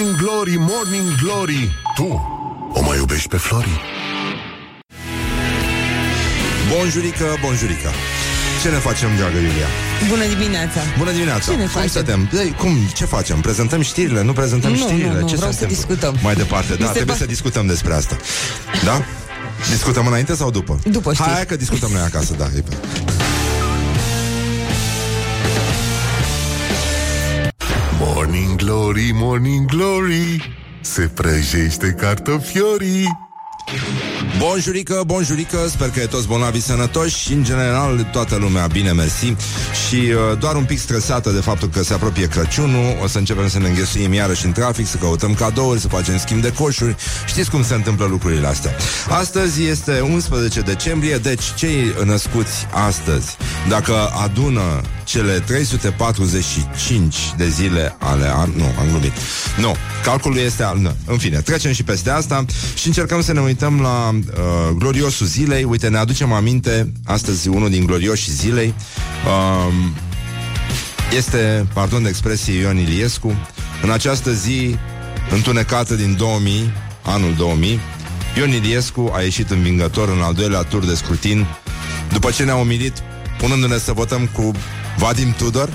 Morning Glory, Morning Glory Tu o mai iubești pe Flori? Bonjurică, bonjurică Ce ne facem, dragă Iulia? Bună dimineața! Bună dimineața! Ce ne cum facem? stătem? Ei, cum? Ce facem? Prezentăm știrile? Nu prezentăm Nu, știrile? nu, nu, Ce vreau se să întâmplă? discutăm. Mai departe, da, se trebuie ba- să discutăm despre asta Da? Discutăm înainte sau după? După știri. Hai că discutăm noi acasă, da Morning Glory, Morning Glory Se prăjește cartofiorii. Bonjurică, bonjurică, sper că e toți bolnavi sănătoși și în general toată lumea bine, mersi. Și uh, doar un pic stresată de faptul că se apropie Crăciunul, o să începem să ne înghesuim iarăși în trafic, să căutăm cadouri, să facem schimb de coșuri, știți cum se întâmplă lucrurile astea. Astăzi este 11 decembrie, deci cei născuți astăzi, dacă adună cele 345 de zile ale an... Nu, am glumit. Nu, calculul este al... Nu. În fine, trecem și peste asta și încercăm să ne uităm la uh, gloriosul zilei. Uite, ne aducem aminte, astăzi unul din glorioși zilei uh, este, pardon de expresie, Ion Iliescu. În această zi întunecată din 2000, anul 2000, Ion Iliescu a ieșit învingător în al doilea tur de scrutin după ce ne-a umilit punându-ne să votăm cu Vadim Tudor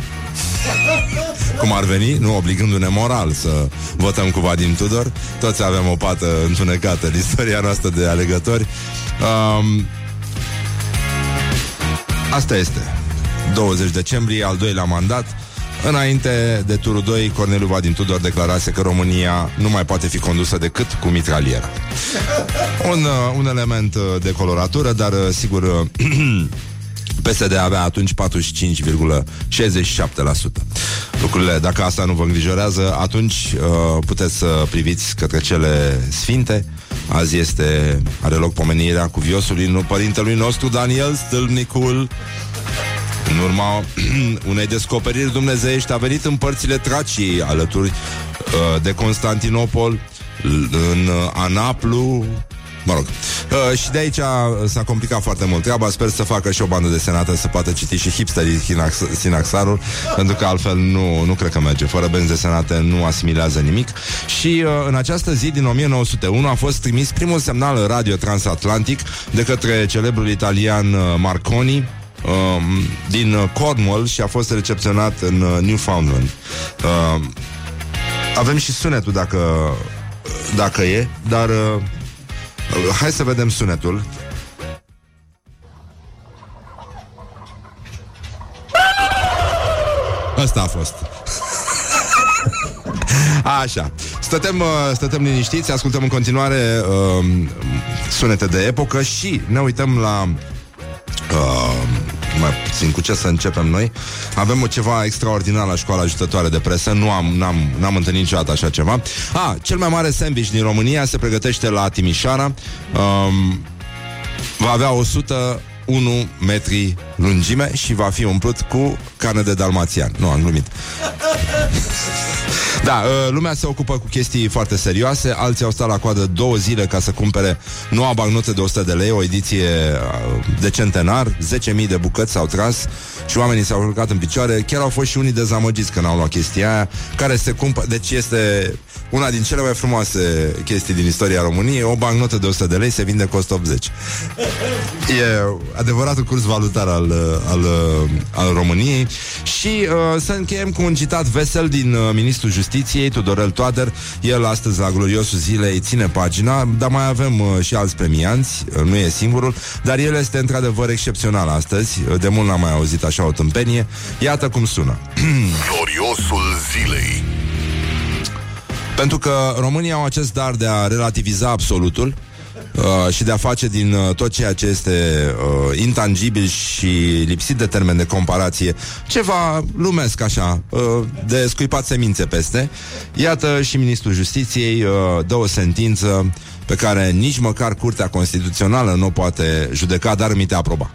cum ar veni, nu obligându-ne moral să votăm cu Vadim Tudor. Toți avem o pată întunecată în istoria noastră de alegători. Um, asta este. 20 decembrie, al doilea mandat. Înainte de turul 2, Corneliu Vadim Tudor declarase că România nu mai poate fi condusă decât cu mitraliera. Un, uh, un element uh, de coloratură, dar uh, sigur uh, PSD avea atunci 45,67%. Lucrurile, dacă asta nu vă îngrijorează, atunci uh, puteți să priviți către cele sfinte. Azi este, are loc pomenirea cuviosului nu, părintelui nostru Daniel Stâlnicul. În urma unei descoperiri dumnezeiești a venit în părțile Traciei alături uh, de Constantinopol, l- în uh, Anaplu, Mă rog. Uh, și de aici s-a complicat foarte mult treaba. Sper să facă și o bandă desenată să poată citi și hipsterii Sinax- Sinaxarul, pentru că altfel nu, nu cred că merge. Fără benzi desenate nu asimilează nimic. Și uh, în această zi din 1901 a fost trimis primul semnal radio transatlantic de către celebrul italian uh, Marconi, um, din uh, Cornwall și a fost recepționat în uh, Newfoundland. Uh, avem și sunetul dacă, dacă e, dar uh, hai să vedem sunetul. Asta a fost. Așa. Stătem, uh, stătem liniștiți, ascultăm în continuare uh, sunete de epocă și ne uităm la Uh, mai puțin cu ce să începem noi. Avem o ceva extraordinar la școala ajutătoare de presă. Nu am, n-am, n-am întâlnit niciodată așa ceva. Ah, Cel mai mare sandwich din România Se pregătește la Timișoara. Um, Va avea 101 metri lungime Și va fi umplut cu carne de dalmațian. Nu, am glumit. Da, uh, lumea se ocupă cu chestii foarte serioase. Alții au stat la coadă două zile ca să cumpere Noua bagnotă de 100 de lei O ediție uh, de centenar 10.000 de bucăți s-au tras Și oamenii s-au urcat în picioare. Chiar au fost și unii dezamăgiți când au luat chestia aia Care se cumpă, deci este una din cele mai frumoase chestii din istoria României. O bagnotă de 100 de lei se vinde cu 180 E adevăratul curs valutar al, uh, al, uh, al României. Și uh, să încheiem cu un citat vesel din uh, Ministrul Justiției, Tudorel Toader. El astăzi la gloriosul zilei ține pagina Dar mai avem uh, și alți premianți uh, Nu e singurul Dar el este într-adevăr excepțional astăzi. Uh, De mult n-am mai auzit așa o tâmpenie. Iată cum sună. Gloriosul zilei. Pentru că România au acest dar de a relativiza absolutul uh, și de a face din uh, tot ceea ce este uh, intangibil și lipsit de termen de comparație ceva lumesc așa, uh, de scuipat semințe peste. Iată și Ministrul Justiției uh, dă o sentință pe care nici măcar Curtea Constituțională nu o poate judeca, dar mi te aproba.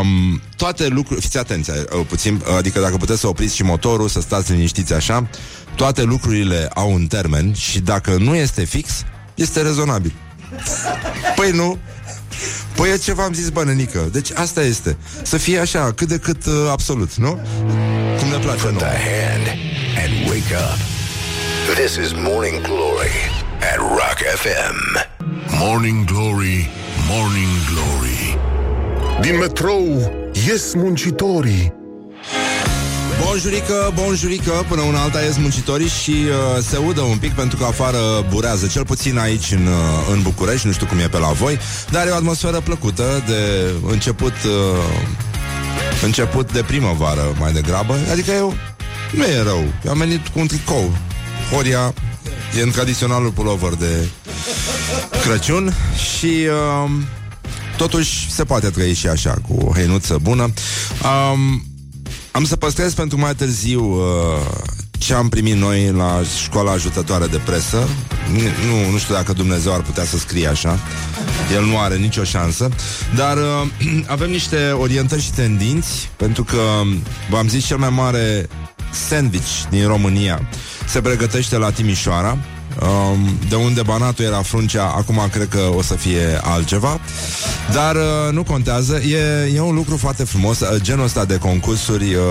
Um, toate lucruri, fiți atenți uh, puțin, adică dacă puteți să opriți și motorul, să stați liniștiți așa, toate lucrurile au un termen și dacă nu este fix, este rezonabil. Păi nu? Păi e ce v-am zis, bănănică. Deci asta este. Să fie așa, cât de cât uh, absolut, nu? Cum ne place Put nouă. the hand and wake up This is Morning Glory at Rock FM. Morning Glory, Morning Glory. Din metrou ies muncitorii. Bonjurică, bonjurică, până una alta ies muncitorii și uh, se udă un pic pentru că afară burează, cel puțin aici în, uh, în București, nu știu cum e pe la voi, dar e o atmosferă plăcută de început, uh, început de primăvară mai degrabă, adică eu nu e rău, eu am venit cu un tricou, Horia e în tradiționalul pulover de Crăciun și uh, totuși se poate trăi și așa, cu o hăinuță bună. Um, am să păstrez pentru mai târziu uh, ce am primit noi la școala ajutătoare de presă. Nu, nu știu dacă Dumnezeu ar putea să scrie așa. El nu are nicio șansă. Dar uh, avem niște orientări și tendinți, pentru că v-am zis cel mai mare sandwich din România se pregătește la Timișoara. Um, de unde banatul era fruncea, acum cred că o să fie altceva. Dar uh, nu contează, e, e un lucru foarte frumos, uh, genul ăsta de concursuri uh,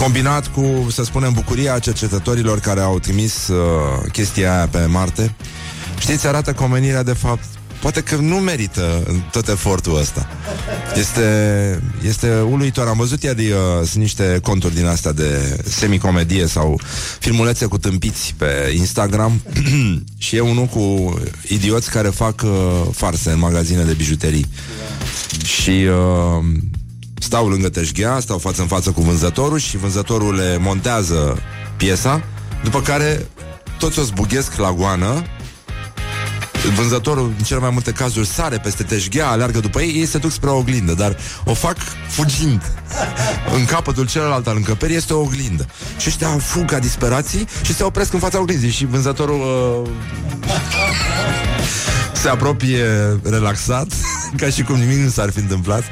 combinat cu, să spunem, bucuria cercetătorilor care au trimis uh, chestia aia pe Marte. Știți, arată comenirea de fapt Poate că nu merită tot efortul ăsta. Este, este uluitor. Am văzut iar uh, sunt niște conturi din astea de semicomedie sau filmulețe cu tâmpiți pe Instagram și e unul cu idioți care fac uh, farse în magazine de bijuterii. Și uh, stau lângă teșghea, stau față în față cu vânzătorul și vânzătorul le montează piesa, după care toți o zbughesc la goană Vânzătorul, în cele mai multe cazuri, sare peste teșghea, aleargă după ei, ei se duc spre o oglindă, dar o fac fugind. În capătul celălalt al încăperii este o oglindă. Și ăștia fug ca disperații și se opresc în fața oglinzii și vânzătorul uh, se apropie relaxat, ca și cum nimic nu s-ar fi întâmplat.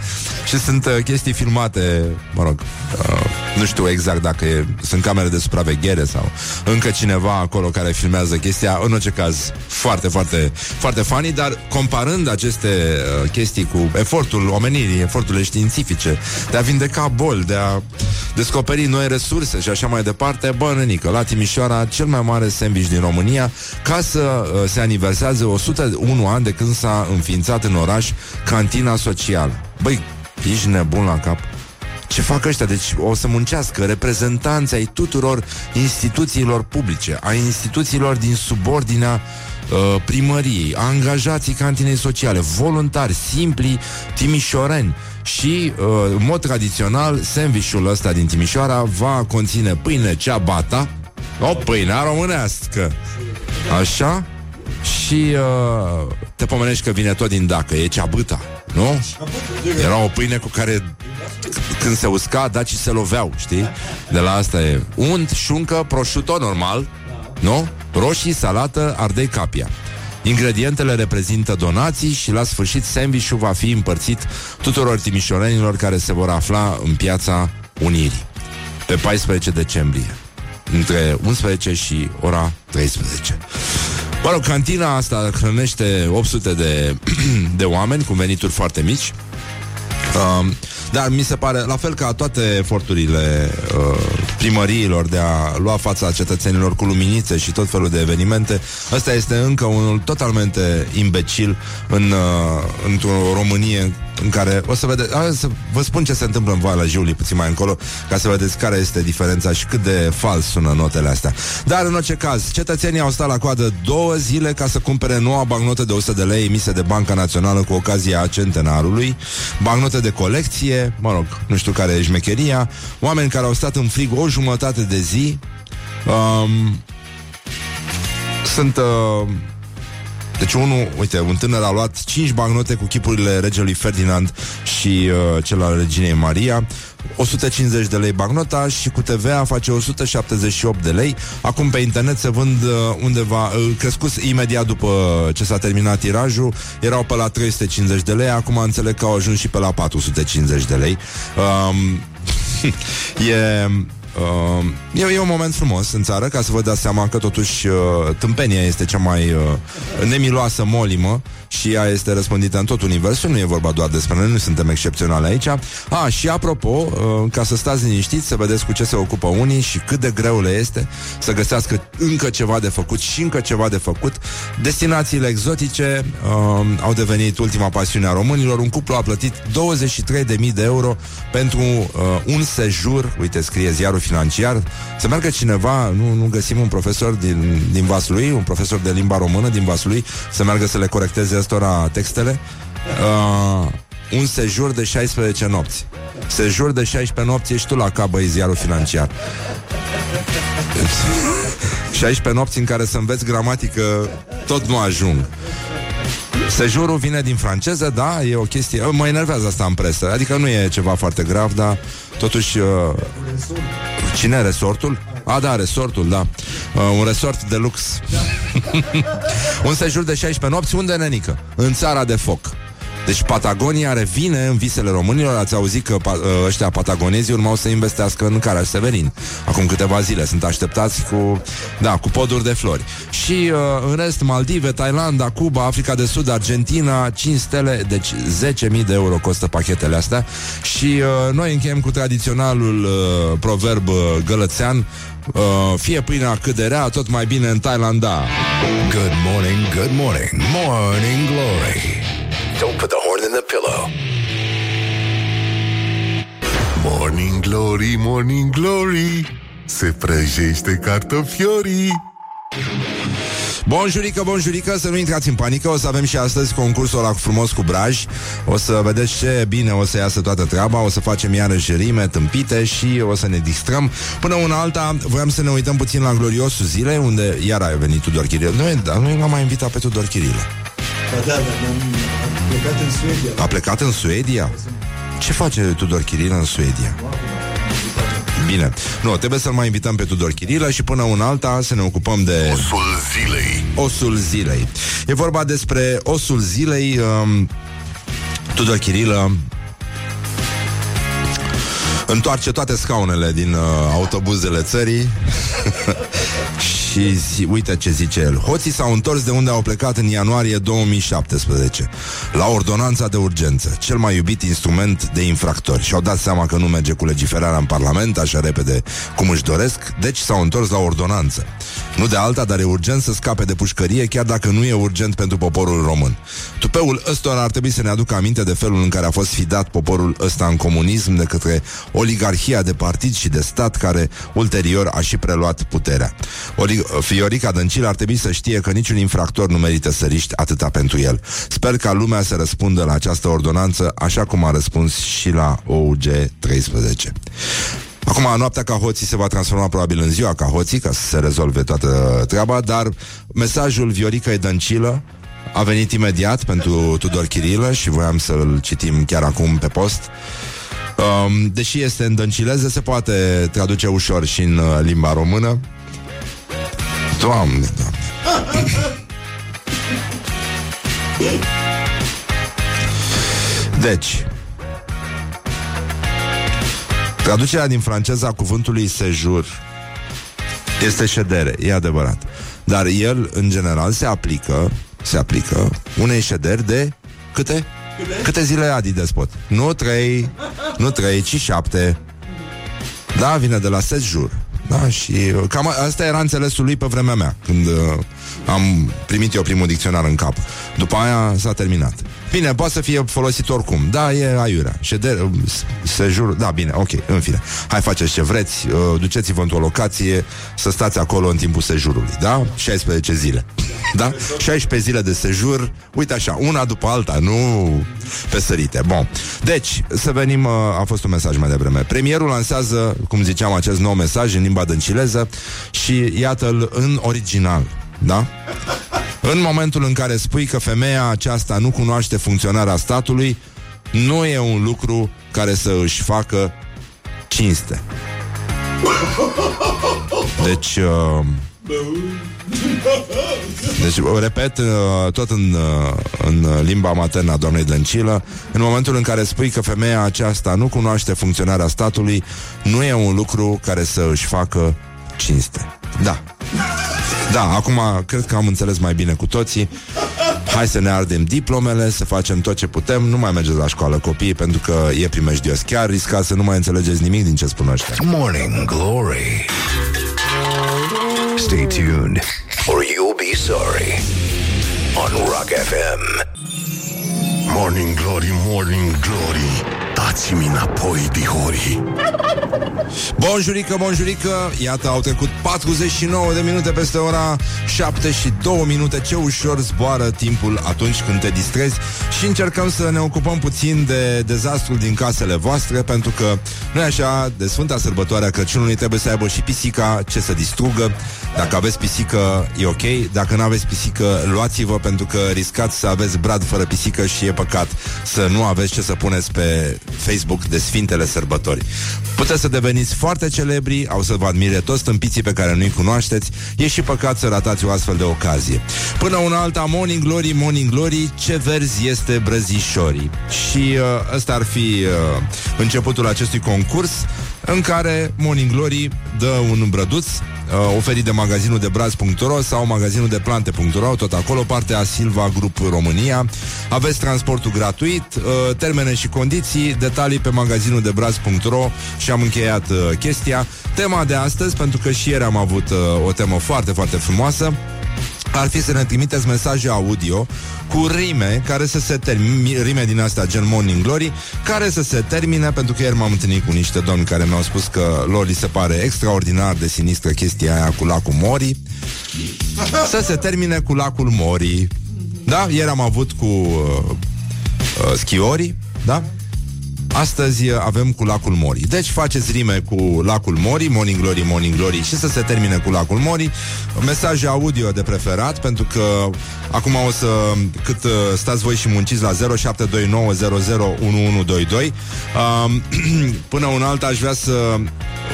Și sunt uh, chestii filmate, mă rog, uh, nu știu exact dacă e, sunt camere de supraveghere sau încă cineva acolo care filmează chestia. În orice caz, foarte, foarte, foarte funny, dar comparând aceste uh, chestii cu efortul omenirii, eforturile științifice, de a vindeca boli, de a descoperi noi resurse și așa mai departe, bă, nenică, la Timișoara, cel mai mare sandwich din România, ca să uh, se aniversează 101 ani de când s-a înființat în oraș cantina socială. Băi, ești nebun la cap. Ce fac ăștia? Deci o să muncească reprezentanții ai tuturor instituțiilor publice, a instituțiilor din subordinea uh, primăriei, angajații cantinei sociale, voluntari, simpli, timișoreni. Și, uh, în mod tradițional, sandvișul ăsta din Timișoara va conține pâine ciabata, o pâine românească, așa, și uh, te pomenești că vine tot din Dacă, e ceabâta, nu? Era o pâine cu care când se usca, dacii se loveau, știi? De la asta e unt, șuncă, prosciutto normal, nu? Roșii, salată, ardei capia. Ingredientele reprezintă donații și la sfârșit sandwich va fi împărțit tuturor timișorenilor care se vor afla în piața Unirii pe 14 decembrie între 11 și ora 13. Mă rog, cantina asta hrănește 800 de, de oameni cu venituri foarte mici. Um, dar mi se pare, la fel ca toate eforturile uh, primăriilor de a lua fața cetățenilor cu luminițe și tot felul de evenimente, ăsta este încă unul totalmente imbecil în, uh, într-o Românie în care o să vedeți, să vă spun ce se întâmplă în Valea Jiului puțin mai încolo, ca să vedeți care este diferența și cât de fals sună notele astea. Dar în orice caz, cetățenii au stat la coadă două zile ca să cumpere noua bancnotă de 100 de lei emise de Banca Națională cu ocazia centenarului, bancnote de colecție, mă rog, nu știu care e șmecheria, oameni care au stat în frig o jumătate de zi, um, sunt uh, deci unul, uite, un tânăr a luat 5 bagnote cu chipurile regelui Ferdinand și uh, cel al reginei Maria, 150 de lei bagnota și cu TVA face 178 de lei. Acum pe internet se vând uh, undeva, uh, crescut imediat după ce s-a terminat tirajul, erau pe la 350 de lei, acum înțeleg că au ajuns și pe la 450 de lei. Um, e uh, e, e un moment frumos în țară Ca să vă dați seama că totuși uh, Tâmpenia este cea mai uh, nemiloasă molimă și ea este răspândită în tot universul, nu e vorba doar despre noi, nu suntem excepționali aici. A, și apropo, uh, ca să stați liniștiți, să vedeți cu ce se ocupă unii și cât de greu le este să găsească încă ceva de făcut și încă ceva de făcut. Destinațiile exotice uh, au devenit ultima pasiune a românilor. Un cuplu a plătit 23.000 de euro pentru uh, un sejur, uite, scrie ziarul financiar, să meargă cineva, nu, nu găsim un profesor din, din Vaslui, un profesor de limba română din Vaslui, să meargă să le corecteze ăstora textele. Uh, un sejur de 16 nopți. Sejur de 16 nopți ești tu la cap, băi, ziarul financiar. 16 nopți în care să înveți gramatică tot nu ajung. Sejurul vine din franceză, da, e o chestie... Mă enervează asta în presă, adică nu e ceva foarte grav, dar totuși... Uh, cine e resortul? A, da, resortul, da. Uh, un resort de lux. un sejur de 16 nopți, unde nenică? În țara de foc. Deci Patagonia revine în visele românilor. Ați auzit că pa, ă, ăștia patagonezii urmau să investească în Caraș Severin? Acum câteva zile. Sunt așteptați cu, da, cu poduri de flori. Și uh, în rest Maldive, Thailanda, Cuba, Africa de Sud, Argentina 5 stele, deci 10.000 de euro costă pachetele astea. Și uh, noi încheiem cu tradiționalul uh, proverb uh, gălățean. Uh, fie pâinea cât de rea, tot mai bine în Thailanda. Good morning, good morning, morning glory. Don't put the horn in the pillow. Morning glory, morning glory, se prăjește cartofiorii. Bonjurică, bonjurică, să nu intrați în panică O să avem și astăzi concursul ăla frumos cu braj. O să vedeți ce bine o să iasă toată treaba O să facem iarăși rime tâmpite Și o să ne distrăm. Până una alta, voiam să ne uităm puțin la gloriosul zile Unde iar a venit Tudor Chirilă Noi, dar noi l-am mai invitat pe Tudor Chirilă Da, da, da, a plecat în Suedia A plecat în Suedia? Ce face Tudor Chirilă în Suedia? Bine. Nu, trebuie să-l mai invităm pe Tudor Chirilă și până un alta să ne ocupăm de... Osul zilei. Osul zilei. E vorba despre osul zilei. Um, Tudor Chirilă întoarce toate scaunele din uh, autobuzele țării și zi, uite ce zice el. Hoții s-au întors de unde au plecat în ianuarie 2017, la ordonanța de urgență, cel mai iubit instrument de infractori. Și-au dat seama că nu merge cu legiferarea în Parlament așa repede cum își doresc, deci s-au întors la ordonanță. Nu de alta, dar e urgent să scape de pușcărie, chiar dacă nu e urgent pentru poporul român. Tupeul ăsta ar trebui să ne aducă aminte de felul în care a fost fidat poporul ăsta în comunism de către oligarhia de partid și de stat care ulterior a și preluat puterea. Oli- Fiorica Dăncilă ar trebui să știe că niciun infractor nu merită să riști atâta pentru el. Sper ca lumea să răspundă la această ordonanță așa cum a răspuns și la OUG 13. Acum, noaptea ca hoții se va transforma probabil în ziua ca hoții, ca să se rezolve toată treaba, dar mesajul Viorica Dăncilă a venit imediat pentru Tudor Chirilă și voiam să-l citim chiar acum pe post. Um, deși este în dăncileză, se poate traduce ușor și în uh, limba română. Doamne, doamne. Deci, traducerea din franceza a cuvântului sejur este ședere, e adevărat. Dar el, în general, se aplică, se aplică unei șederi de câte? Câte zile Adi Despot? Nu trei, nu trei, ci șapte. Da, vine de la sejur. Da, și uh, cam asta era înțelesul lui pe vremea mea, când uh, am primit eu primul dicționar în cap. După aia s-a terminat. Bine, poate să fie folosit oricum. Da, e aiurea. Ședere, sejur, da, bine, ok, în fine. Hai faceți ce vreți, uh, duceți-vă într-o locație să stați acolo în timpul sejurului, da? 16 zile. Da? 16 zile de sejur, uite așa, una după alta, nu pe sărite. Bun. Deci, să venim, uh, a fost un mesaj mai devreme. Premierul lansează, cum ziceam, acest nou mesaj în limba dăncileză și iată-l în original. Da? În momentul în care spui că femeia aceasta nu cunoaște funcționarea statului, nu e un lucru care să își facă cinste. Deci, uh, Deci, o repet, uh, tot în, uh, în limba maternă a doamnei Dăncilă, în momentul în care spui că femeia aceasta nu cunoaște funcționarea statului, nu e un lucru care să își facă cinste. Da. Da, acum cred că am înțeles mai bine cu toții. Hai să ne ardem diplomele, să facem tot ce putem, nu mai mergeți la școală copiii pentru că e primejdios. Chiar riscați să nu mai înțelegeți nimic din ce spun ăștia. Morning Glory Stay tuned or you'll be sorry on Rock FM. Morning Glory, Morning Glory Dați-mi înapoi, dihorii Bonjurică, bonjurică. Iată, au trecut 49 de minute peste ora 7 și 2 minute. Ce ușor zboară timpul atunci când te distrezi. Și încercăm să ne ocupăm puțin de dezastrul din casele voastre Pentru că, nu așa, de Sfânta Sărbătoare a Crăciunului Trebuie să aibă și pisica ce să distrugă. Dacă aveți pisică, e ok. Dacă nu aveți pisică, luați-vă Pentru că riscați să aveți brad fără pisică Și e păcat să nu aveți ce să puneți pe Facebook de Sfintele Sărbători. Puteți să deveniți foarte celebri, au să vă admire toți stâmpiții pe care nu-i cunoașteți, e și păcat să ratați o astfel de ocazie. Până una alta, Morning Glory, Morning Glory, ce verzi este brăzișorii. Și uh, ăsta ar fi uh, începutul acestui concurs în care Morning Glory dă un brăduț uh, oferit de magazinul de braz.ro sau magazinul de plante.ro, tot acolo, partea Silva Grup România. Aveți transportul gratuit, uh, termene și condiții, detalii pe magazinul de braz.ro și am încheiat uh, chestia. Tema de astăzi, pentru că și ieri am avut uh, o temă foarte, foarte frumoasă, ar fi să ne trimiteți mesaje audio cu rime care să se termine, rime din astea gen Morning Glory, care să se termine, pentru că ieri m-am întâlnit cu niște domni care mi-au spus că lor li se pare extraordinar de sinistră chestia aia cu lacul Mori, să se termine cu lacul Mori. Da? Ieri am avut cu uh, uh, schiorii, da? Astăzi uh, avem cu lacul Mori. Deci faceți rime cu lacul Mori, Morning Glory, Morning Glory și să se termine cu lacul Mori. Mesaje audio de preferat, pentru că acum o să, cât uh, stați voi și munciți la 0729001122, um, până un alt aș vrea să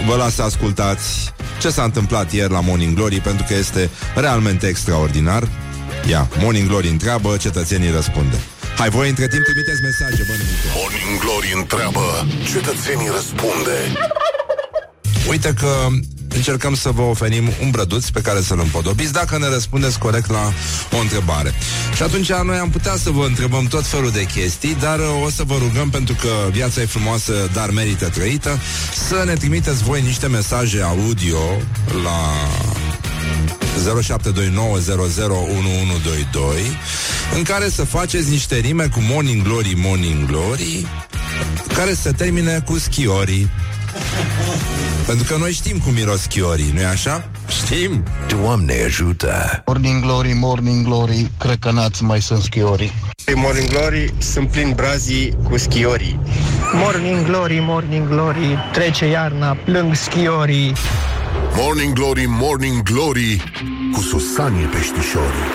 vă las să ascultați ce s-a întâmplat ieri la Morning Glory, pentru că este realmente extraordinar. Ia, Morning Glory întreabă, cetățenii răspunde. Hai, voi între timp trimiteți mesaje, bă, nimic. Morning Glory întreabă Cetățenii răspunde Uite că încercăm să vă oferim un brăduț pe care să-l împodobiți dacă ne răspundeți corect la o întrebare. Și atunci noi am putea să vă întrebăm tot felul de chestii, dar uh, o să vă rugăm, pentru că viața e frumoasă, dar merită trăită, să ne trimiteți voi niște mesaje audio la 0729001122 în care să faceți niște rime cu Morning Glory, Morning Glory care se termine cu schiorii. Pentru că noi știm cum miros schiorii, nu-i așa? Știm. Doamne ajută Morning Glory, Morning Glory, cred că n-ați mai sunt schiorii. Morning Glory, sunt plin brazii cu schiorii. Morning Glory, Morning Glory, trece iarna, plâng schiorii. Morning Glory, Morning Glory Cu Susanii peștișorii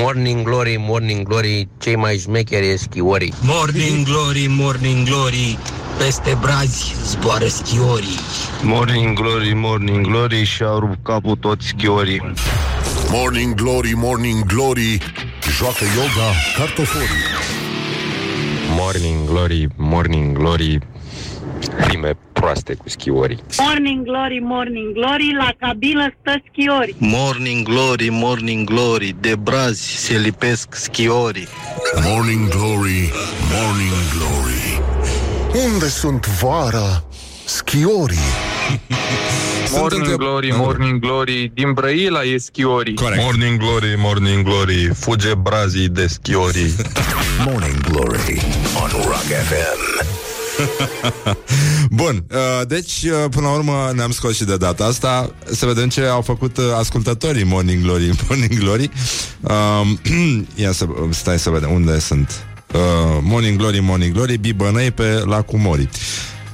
Morning Glory, Morning Glory, cei mai șmecheri e schiorii. Morning Glory, Morning Glory, peste brazi zboară schiorii. Morning Glory, Morning Glory și-au rupt capul toți schiorii. Morning Glory, Morning Glory Joacă yoga cartoforii Morning Glory, Morning Glory, rime proaste cu schiorii. Morning Glory, Morning Glory, la cabină stă schiori. Morning Glory, Morning Glory, de brazi se lipesc schiorii. Morning Glory, Morning Glory Unde sunt vara schiorii? Sunt întreb- Glory, Morning Glory, din Brăila e schiorii. Corect. Morning Glory, Morning Glory, fuge brazii de schiorii. Morning Glory on Rock FM Bun, uh, deci uh, până la urmă ne-am scos și de data asta. Să vedem ce au făcut uh, ascultătorii Morning Glory Morning Glory. Um, Ia să, stai să vedem unde sunt. Uh, Morning Glory, Morning Glory Bibănăi pe lacul Mori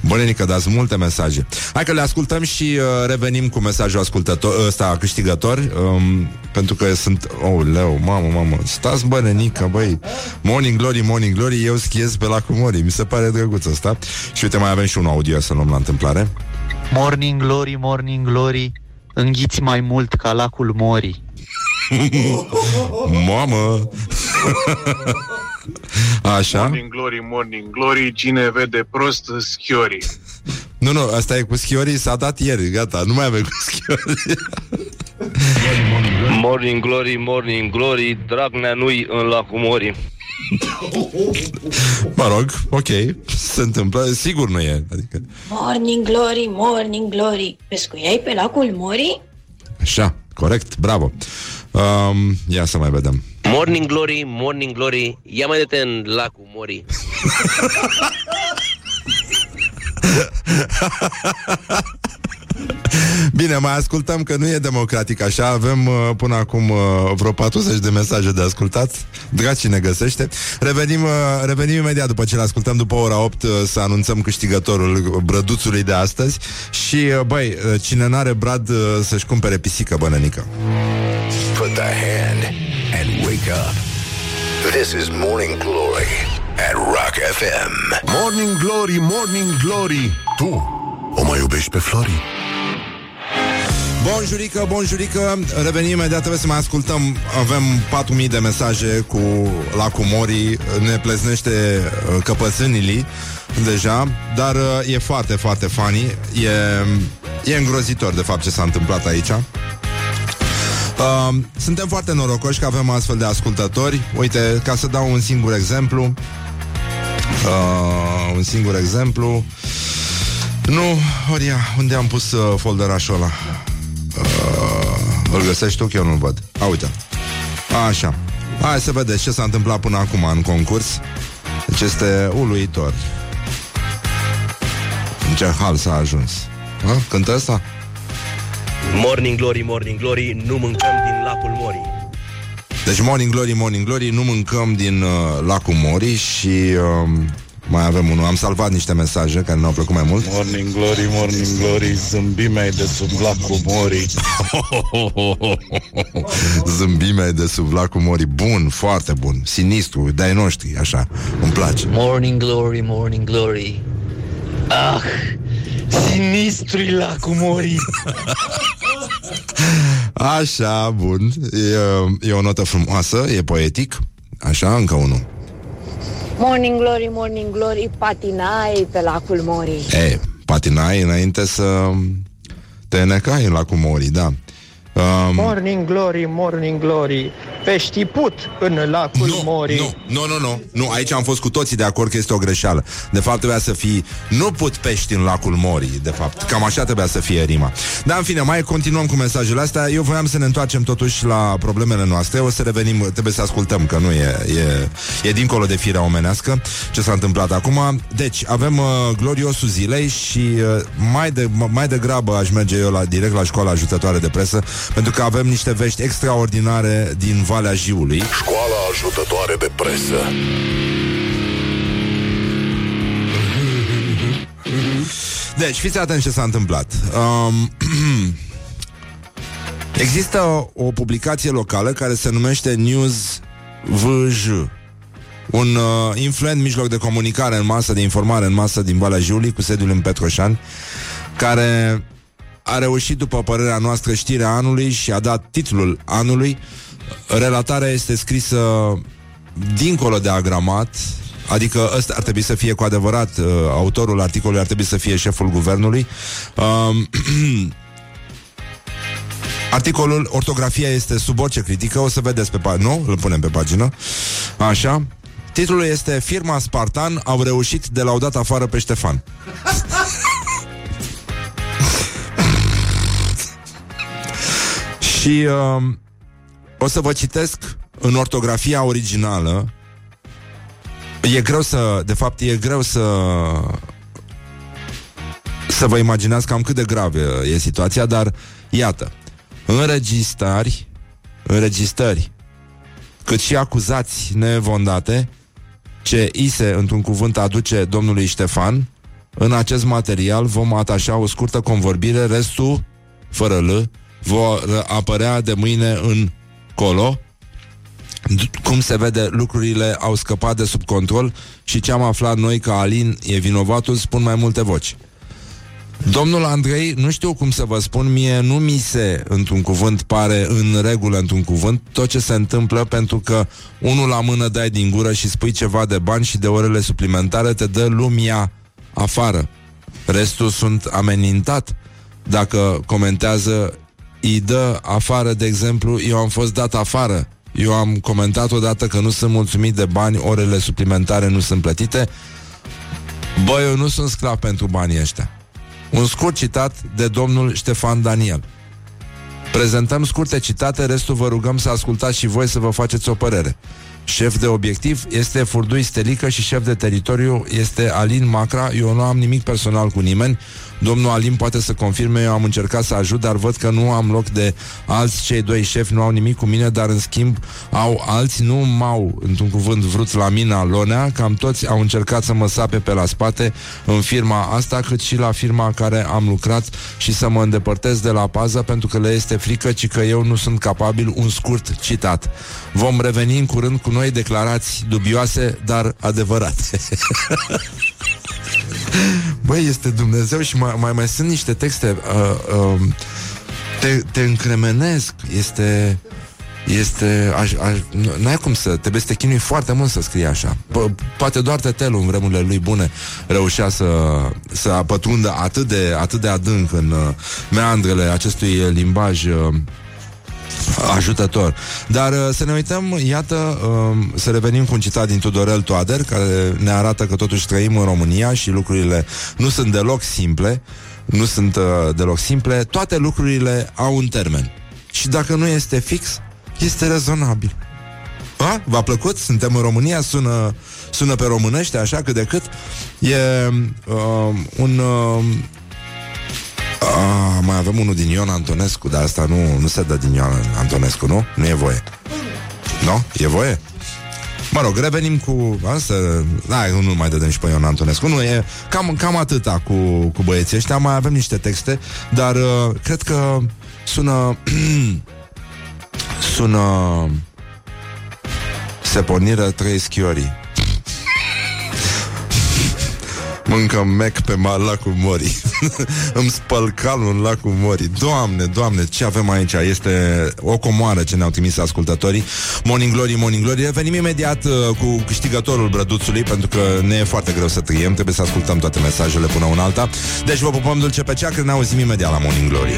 Bănenică, dați multe mesaje. Hai că le ascultăm și uh, revenim cu mesajul ascultător ăsta câștigător um, Pentru că sunt Oh, leu, mamă, mamă. Stați bănenică, băi. Morning Glory, Morning Glory Eu schiez pe lacul Mori Mi se pare drăguț ăsta. Și uite, mai avem și un audio să luăm la întâmplare. Morning Glory, Morning Glory, înghiți mai mult ca lacul Mori. Mamă! Așa? Morning glory, morning glory, cine vede prost, schiori. Nu, nu, asta e cu schiorii, s-a dat ieri, gata, nu mai avem cu schiorii. Morning glory, morning glory, Dragnea nu-i în lacul Mori. Mă rog, ok, se întâmplă, sigur nu e. Adică, Morning glory, morning glory. Pescuiai pe lacul Mori? așa, corect, bravo. Um, ia să mai vedem. Morning glory, morning glory, ia mai de în lacul Mori. Bine, mai ascultăm că nu e democratic așa. Avem uh, până acum uh, vreo 40 de mesaje de ascultat. Dragi cine găsește. Revenim, uh, revenim imediat după ce le ascultăm După ora 8 uh, să anunțăm câștigătorul Brăduțului de astăzi. Și, uh, băi, uh, cine n-are brad uh, Să-și cumpere pisică bănănică Put the hand and wake up. This is Morning Glory at Rock FM. Morning Glory, Morning Glory. Tu o mai iubești pe Flori? Bonjurică, bonjurică Revenim imediat, trebuie să mai ascultăm Avem 4000 de mesaje cu lacul Mori Ne pleznește uh, căpățânilii Deja Dar uh, e foarte, foarte funny E, e îngrozitor de fapt ce s-a întâmplat aici Uh, suntem foarte norocoși că avem astfel de ascultători. Uite, ca să dau un singur exemplu. Uh, un singur exemplu. Nu, Oria, unde am pus uh, folderașul ăla? Uh, îl găsești tu, că eu nu-l văd. A, uite. Așa. Hai să vedeți ce s-a întâmplat până acum în concurs. Deci este uluitor. În ce hal s-a ajuns. Ha? Cântă asta? Morning glory, morning glory, nu mâncăm din lacul Mori. Deci Morning Glory, Morning Glory Nu mâncăm din uh, lacul Mori Și uh, mai avem unul Am salvat niște mesaje care ne-au plăcut mai mult Morning glory, morning glory, zâmbimea de sub lacul Mori. Zâmbimea de sub lacul Mori Bun, foarte bun, sinistru De-ai noștri, așa, îmi place Morning glory, morning glory. Ah, sinistru lacul Mori. Așa, bun e, e o notă frumoasă, e poetic Așa, încă unul Morning glory, morning glory, patinai pe lacul Mori. E, patinai înainte să te necai în lacul Mori, da um, Morning glory, morning glory. Pești put în lacul nu, Mori. Nu, nu, nu, nu, nu, aici am fost cu toții de acord că este o greșeală. De fapt trebuia să fie nu put pești în lacul Mori, de fapt. Cam așa trebuia să fie rima. Dar în fine, mai continuăm cu mesajele astea. Eu voiam să ne întoarcem totuși la problemele noastre. O să revenim, trebuie să ascultăm că nu e, e, e dincolo de firea omenească ce s-a întâmplat acum. Deci, avem uh, gloriosul zilei și uh, mai, de, mai degrabă aș merge eu la, direct la școala ajutătoare de presă pentru că avem niște vești extraordinare din Valea Jiului. Școala ajutătoare de presă. Deci, fiți atenți ce s-a întâmplat. Um, există o, o publicație locală care se numește News VJ. Un uh, influent mijloc de comunicare în masă, de informare în masă din Valea Jiului, cu sediul în Petroșani, care a reușit, după părerea noastră, știrea anului și a dat titlul anului. Relatarea este scrisă dincolo de agramat, Adică ăsta ar trebui să fie cu adevărat uh, Autorul articolului ar trebui să fie șeful guvernului. Um, Articolul, ortografia este sub orice critică O să vedeți pe pagină, nu? Îl punem pe pagină. Așa. Titlul este Firma Spartan au reușit de la o dată afară pe Ștefan Și um, o să vă citesc în ortografia originală. E greu să, de fapt, e greu să să vă imaginați cam cât de grav e situația, dar iată, înregistrări, înregistrări, cât și acuzați nevondate, ce ISE, într-un cuvânt, aduce domnului Ștefan, în acest material vom atașa o scurtă convorbire, restul, fără L, vor apărea de mâine în colo, cum se vede, lucrurile au scăpat de sub control și ce am aflat noi că Alin e vinovatul spun mai multe voci. Domnul Andrei, nu știu cum să vă spun, mie nu mi se, într-un cuvânt, pare în regulă, într-un cuvânt, tot ce se întâmplă pentru că unul la mână dai din gură și spui ceva de bani și de orele suplimentare, te dă lumea afară. Restul sunt amenintat. Dacă comentează, îi dă afară, de exemplu, eu am fost dat afară. Eu am comentat odată că nu sunt mulțumit de bani, orele suplimentare nu sunt plătite. Bă, eu nu sunt sclav pentru banii ăștia. Un scurt citat de domnul Ștefan Daniel. Prezentăm scurte citate, restul vă rugăm să ascultați și voi să vă faceți o părere. Șef de obiectiv este Furdui Stelică și șef de teritoriu este Alin Macra. Eu nu am nimic personal cu nimeni. Domnul Alin poate să confirme, eu am încercat să ajut, dar văd că nu am loc de alți cei doi șefi, nu au nimic cu mine, dar în schimb au alți, nu m-au, într-un cuvânt, vrut la mina Lonea, cam toți au încercat să mă sape pe la spate în firma asta, cât și la firma care am lucrat și să mă îndepărtez de la pază pentru că le este frică, ci că eu nu sunt capabil, un scurt citat. Vom reveni în curând cu noi declarații dubioase, dar adevărate. Băi, este Dumnezeu și mai, mai, mai sunt niște texte uh, uh, te, te încremenesc Este este, aș, aș, n-ai cum să, trebuie să te chinui foarte mult să scrii așa. Po- poate doar Tetelu în vremurile lui bune reușea să, să pătrundă atât de, atât de adânc în uh, meandrele acestui limbaj uh, ajutător. Dar uh, să ne uităm, iată, uh, să revenim cu un citat din Tudorel Toader, care ne arată că totuși trăim în România și lucrurile nu sunt deloc simple, nu sunt uh, deloc simple, toate lucrurile au un termen. Și dacă nu este fix, este rezonabil. A? V-a plăcut? Suntem în România, sună, sună pe românește, așa cât de cât. E uh, un... Uh, Ah, mai avem unul din Ion Antonescu, dar asta nu, nu se dă din Ion Antonescu, nu? Nu e voie. Nu? E voie? Mă rog, revenim cu asta. Da, nu mai dădem și pe Ion Antonescu. Nu, e cam, cam atâta cu, cu băieții ăștia. Mai avem niște texte, dar uh, cred că sună... sună... Se porniră trei schiorii. Mâncăm mec pe mal lacul Mori. Îmi spăl calul în lacul Mori. Doamne, doamne, ce avem aici? Este o comoară ce ne-au trimis ascultătorii. Morning Glory, Morning Glory. Revenim imediat uh, cu câștigătorul brăduțului Pentru că ne e foarte greu să trăiem Trebuie să ascultăm toate mesajele până una alta. Deci vă pupăm dulce pe cea, că ne auzim imediat la Morning Glory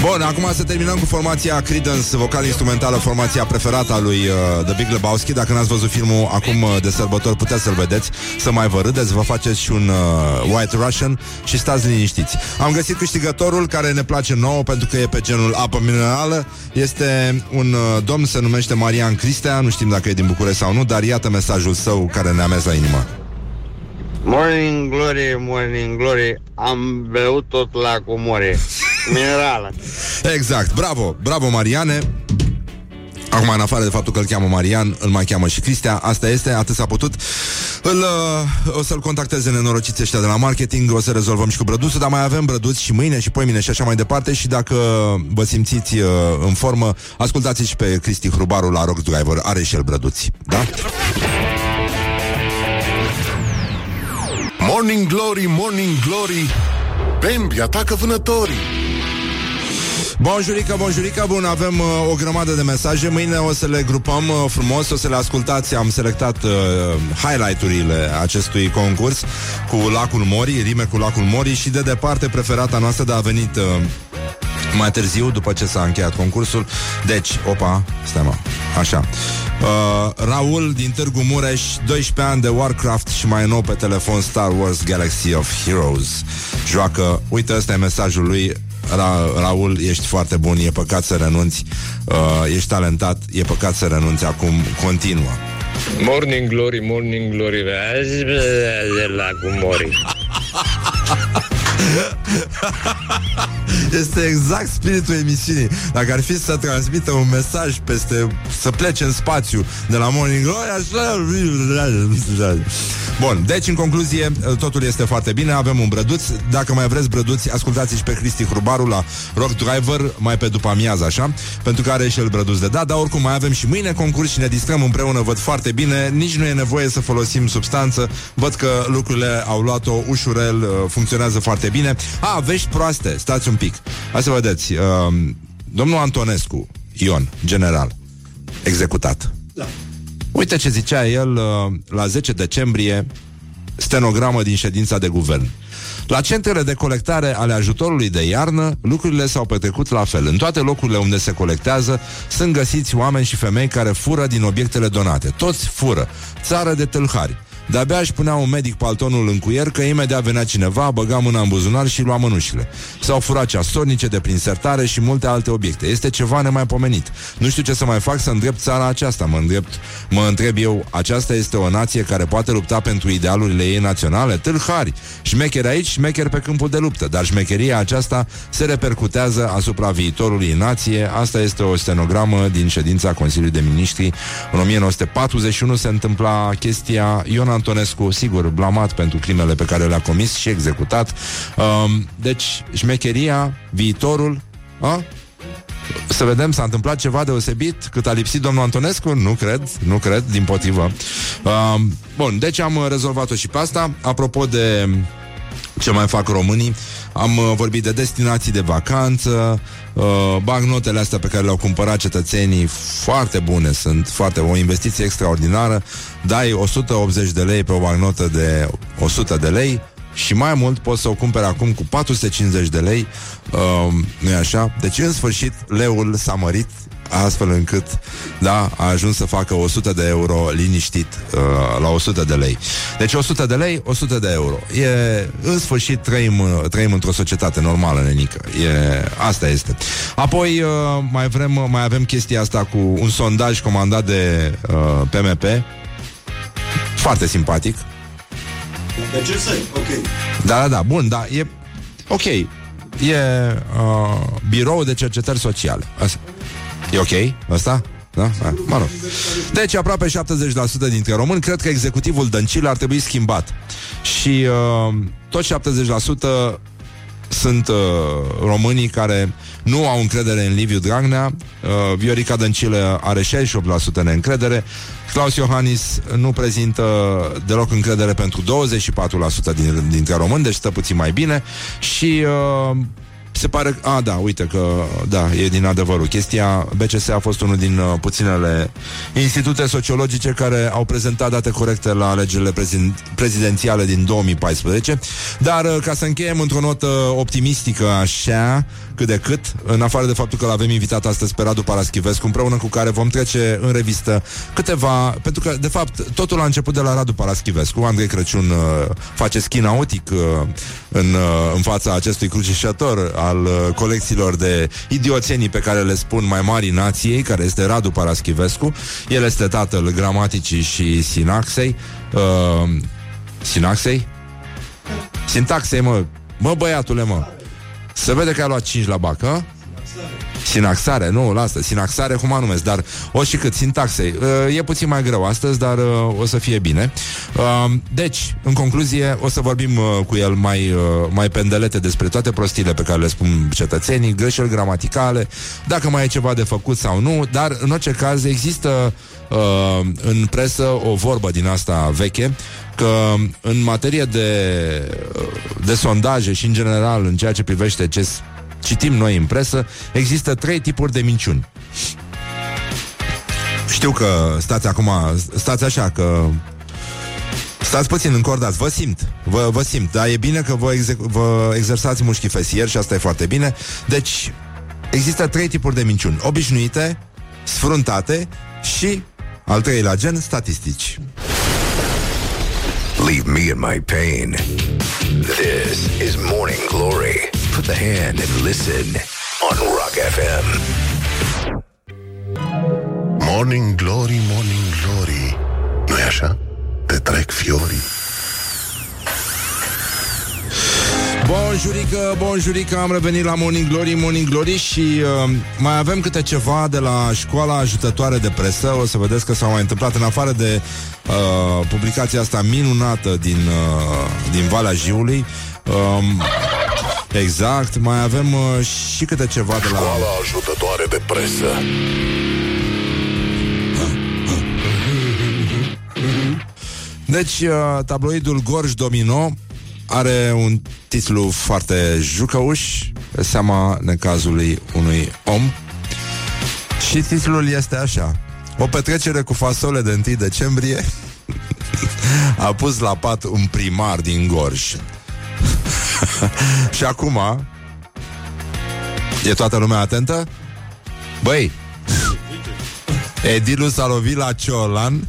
Bun, acum să terminăm cu formația Credence, vocal instrumentală, formația preferată a lui uh, The Big Lebowski. Dacă n-ați văzut filmul acum uh, de sărbători, puteți să-l vedeți, să mai vă râdeți, vă faceți și un uh, White Russian și stați liniștiți. Am găsit câștigătorul care ne place nouă pentru că e pe genul apă minerală. Este un uh, domn, se numește Marian Cristea, nu știm dacă e din București sau nu, dar iată mesajul său care ne-a mers la inimă. Morning Glory, Morning Glory, am beut tot la cumore. Minerală. Exact, bravo, bravo Mariane. Acum, în afară de faptul că îl cheamă Marian, îl mai cheamă și Cristea, asta este, atât s-a putut. Îl, uh, o să-l contacteze nenorociții ăștia de la marketing, o să rezolvăm și cu brăduțul, dar mai avem brăduți și mâine și poimine și așa mai departe și dacă vă simțiți uh, în formă, ascultați și pe Cristi Hrubaru la Rock Driver, are și el brăduți, da? Morning Glory, Morning Glory. Bambi atacă vânătorii Bonjurică, bonjurică, bun, avem uh, o grămadă de mesaje. Mâine o să le grupăm uh, frumos, o să le ascultați. Am selectat uh, highlight-urile acestui concurs Cu Lacul Mori, rime cu Lacul Mori Și de departe preferata noastră de a venit uh, mai târziu, după ce s-a încheiat concursul. Deci, opa, stai mă, așa. Uh, Raul din Târgu Mureș 12 ani de Warcraft și mai nou pe telefon Star Wars Galaxy of Heroes. Joacă, uite ăsta e mesajul lui Ra- Raul, ești foarte bun, e păcat să renunți. Uh, Ești talentat, e păcat să renunți Acum. Continuă. Morning Glory, Morning Glory La cu mori Este exact spiritul emisiunii. Dacă ar fi să transmită un mesaj peste, să plece în spațiu de la Morning Glory, așa... Bun, deci în concluzie, totul este foarte bine, avem un brăduț. Dacă mai vreți brăduți, ascultați și pe Cristi Hrubaru la Rock Driver, mai pe după amiază, așa, pentru că are și el brăduț de dat, dar oricum mai avem și mâine concurs și ne distrăm împreună, văd foarte bine, nici nu e nevoie să folosim substanță, văd că lucrurile au luat-o ușurel, uh, funcționează foarte bine. A, vești proaste, stați un pic. Hai să vedeți, uh, domnul Antonescu, Ion, general, executat. Da. Uite ce zicea el uh, la 10 decembrie, stenogramă din ședința de guvern. La centrele de colectare ale ajutorului de iarnă, lucrurile s-au petrecut la fel. În toate locurile unde se colectează, sunt găsiți oameni și femei care fură din obiectele donate. Toți fură. Țară de tâlhari. De-abia își punea un medic paltonul în cuier că imediat venea cineva, băga mâna în buzunar și lua mânușile. S-au furat ceasornice de prin sertare și multe alte obiecte. Este ceva nemaipomenit. Nu știu ce să mai fac să îndrept țara aceasta. Mă, îndrept, mă întreb eu, aceasta este o nație care poate lupta pentru idealurile ei naționale? Tâlhari! Șmecheri aici, șmecheri pe câmpul de luptă. Dar șmecheria aceasta se repercutează asupra viitorului nație. Asta este o stenogramă din ședința Consiliului de Ministri. În 1941 se întâmpla chestia Ion Antonescu, sigur, blamat pentru crimele pe care le-a comis și executat. Um, deci, șmecheria, viitorul, a? Să vedem, s-a întâmplat ceva deosebit cât a lipsit domnul Antonescu? Nu cred, nu cred, din potrivă. Um, bun, deci am rezolvat-o și pe asta. Apropo de ce mai fac românii, am uh, vorbit de destinații de vacanță, uh, bagnotele astea pe care le-au cumpărat cetățenii foarte bune, sunt foarte o investiție extraordinară. Dai 180 de lei pe o bagnotă de 100 de lei și mai mult poți să o cumperi acum cu 450 de lei, uh, nu așa? Deci în sfârșit leul s-a mărit astfel încât, da, a ajuns să facă 100 de euro liniștit uh, la 100 de lei. Deci 100 de lei, 100 de euro. E, în sfârșit, trăim, uh, trăim într-o societate normală, nenică. E, asta este. Apoi, uh, mai, vrem, mai avem chestia asta cu un sondaj comandat de uh, PMP. Foarte simpatic. De ce să Ok. Da, da, da, bun, da, e ok. E uh, birou de cercetări sociale. Asta. E ok asta? Da? A, mă rog. Deci aproape 70% dintre români cred că executivul Dăncilă ar trebui schimbat. Și uh, tot 70% sunt uh, românii care nu au încredere în Liviu Dragnea. Uh, Viorica Dăncilă are 68% neîncredere. Claus Iohannis nu prezintă deloc încredere pentru 24% din, dintre români, deci stă puțin mai bine. Și uh, se pare... A, da, uite că... Da, e din adevărul. Chestia... BCS a fost unul din uh, puținele institute sociologice care au prezentat date corecte la alegerile prezin, prezidențiale din 2014. Dar, uh, ca să încheiem într-o notă optimistică așa, cât de cât, în afară de faptul că l-avem invitat astăzi pe Radu Paraschivescu, împreună cu care vom trece în revistă câteva... Pentru că, de fapt, totul a început de la Radu Paraschivescu. Andrei Crăciun uh, face schin autic uh, în, uh, în fața acestui crucișător al uh, colecțiilor de idioțenii pe care le spun mai mari nației, care este Radu Paraschivescu. El este tatăl gramaticii și sinaxei. Uh, sinaxei? Sintaxei, mă. Mă, băiatule, mă. Se vede că a luat 5 la bacă. Sinaxare, nu, lasă, sinaxare, cum numesc, dar o și cât, sintaxei. Uh, e puțin mai greu astăzi, dar uh, o să fie bine. Uh, deci, în concluzie, o să vorbim uh, cu el mai, uh, mai pendelete despre toate prostiile pe care le spun cetățenii, greșeli gramaticale, dacă mai e ceva de făcut sau nu, dar, în orice caz, există uh, în presă o vorbă din asta veche că în materie de, de sondaje și în general în ceea ce privește ce citim noi în presă, există trei tipuri de minciuni. Știu că stați acum, stați așa că Stați puțin încordați, vă simt, vă, vă simt, dar e bine că vă, exec- vă exersați mușchii fesieri și asta e foarte bine. Deci, există trei tipuri de minciuni. Obișnuite, sfruntate și, al treilea gen, statistici. Leave me in my pain. This is Morning Glory. Put the hand and listen on Rock FM. Morning Glory, Morning Glory. nu e așa? Te trec fiorii. Bonjurică, bonjurică, am revenit la Morning Glory, Morning Glory și uh, mai avem câte ceva de la școala ajutătoare de presă. O să vedeți că s-au mai întâmplat în afară de uh, publicația asta minunată din, uh, din Valea Jiului. Um, exact, mai avem uh, și câte ceva de la... Școala ajutătoare de presă. Deci, uh, tabloidul Gorj Domino are un titlu foarte jucăuș pe seama necazului unui om. Și titlul este așa. O petrecere cu fasole de 1 decembrie a pus la pat un primar din Gorj Și acum E toată lumea atentă? Băi Edilul s-a lovit la Ciolan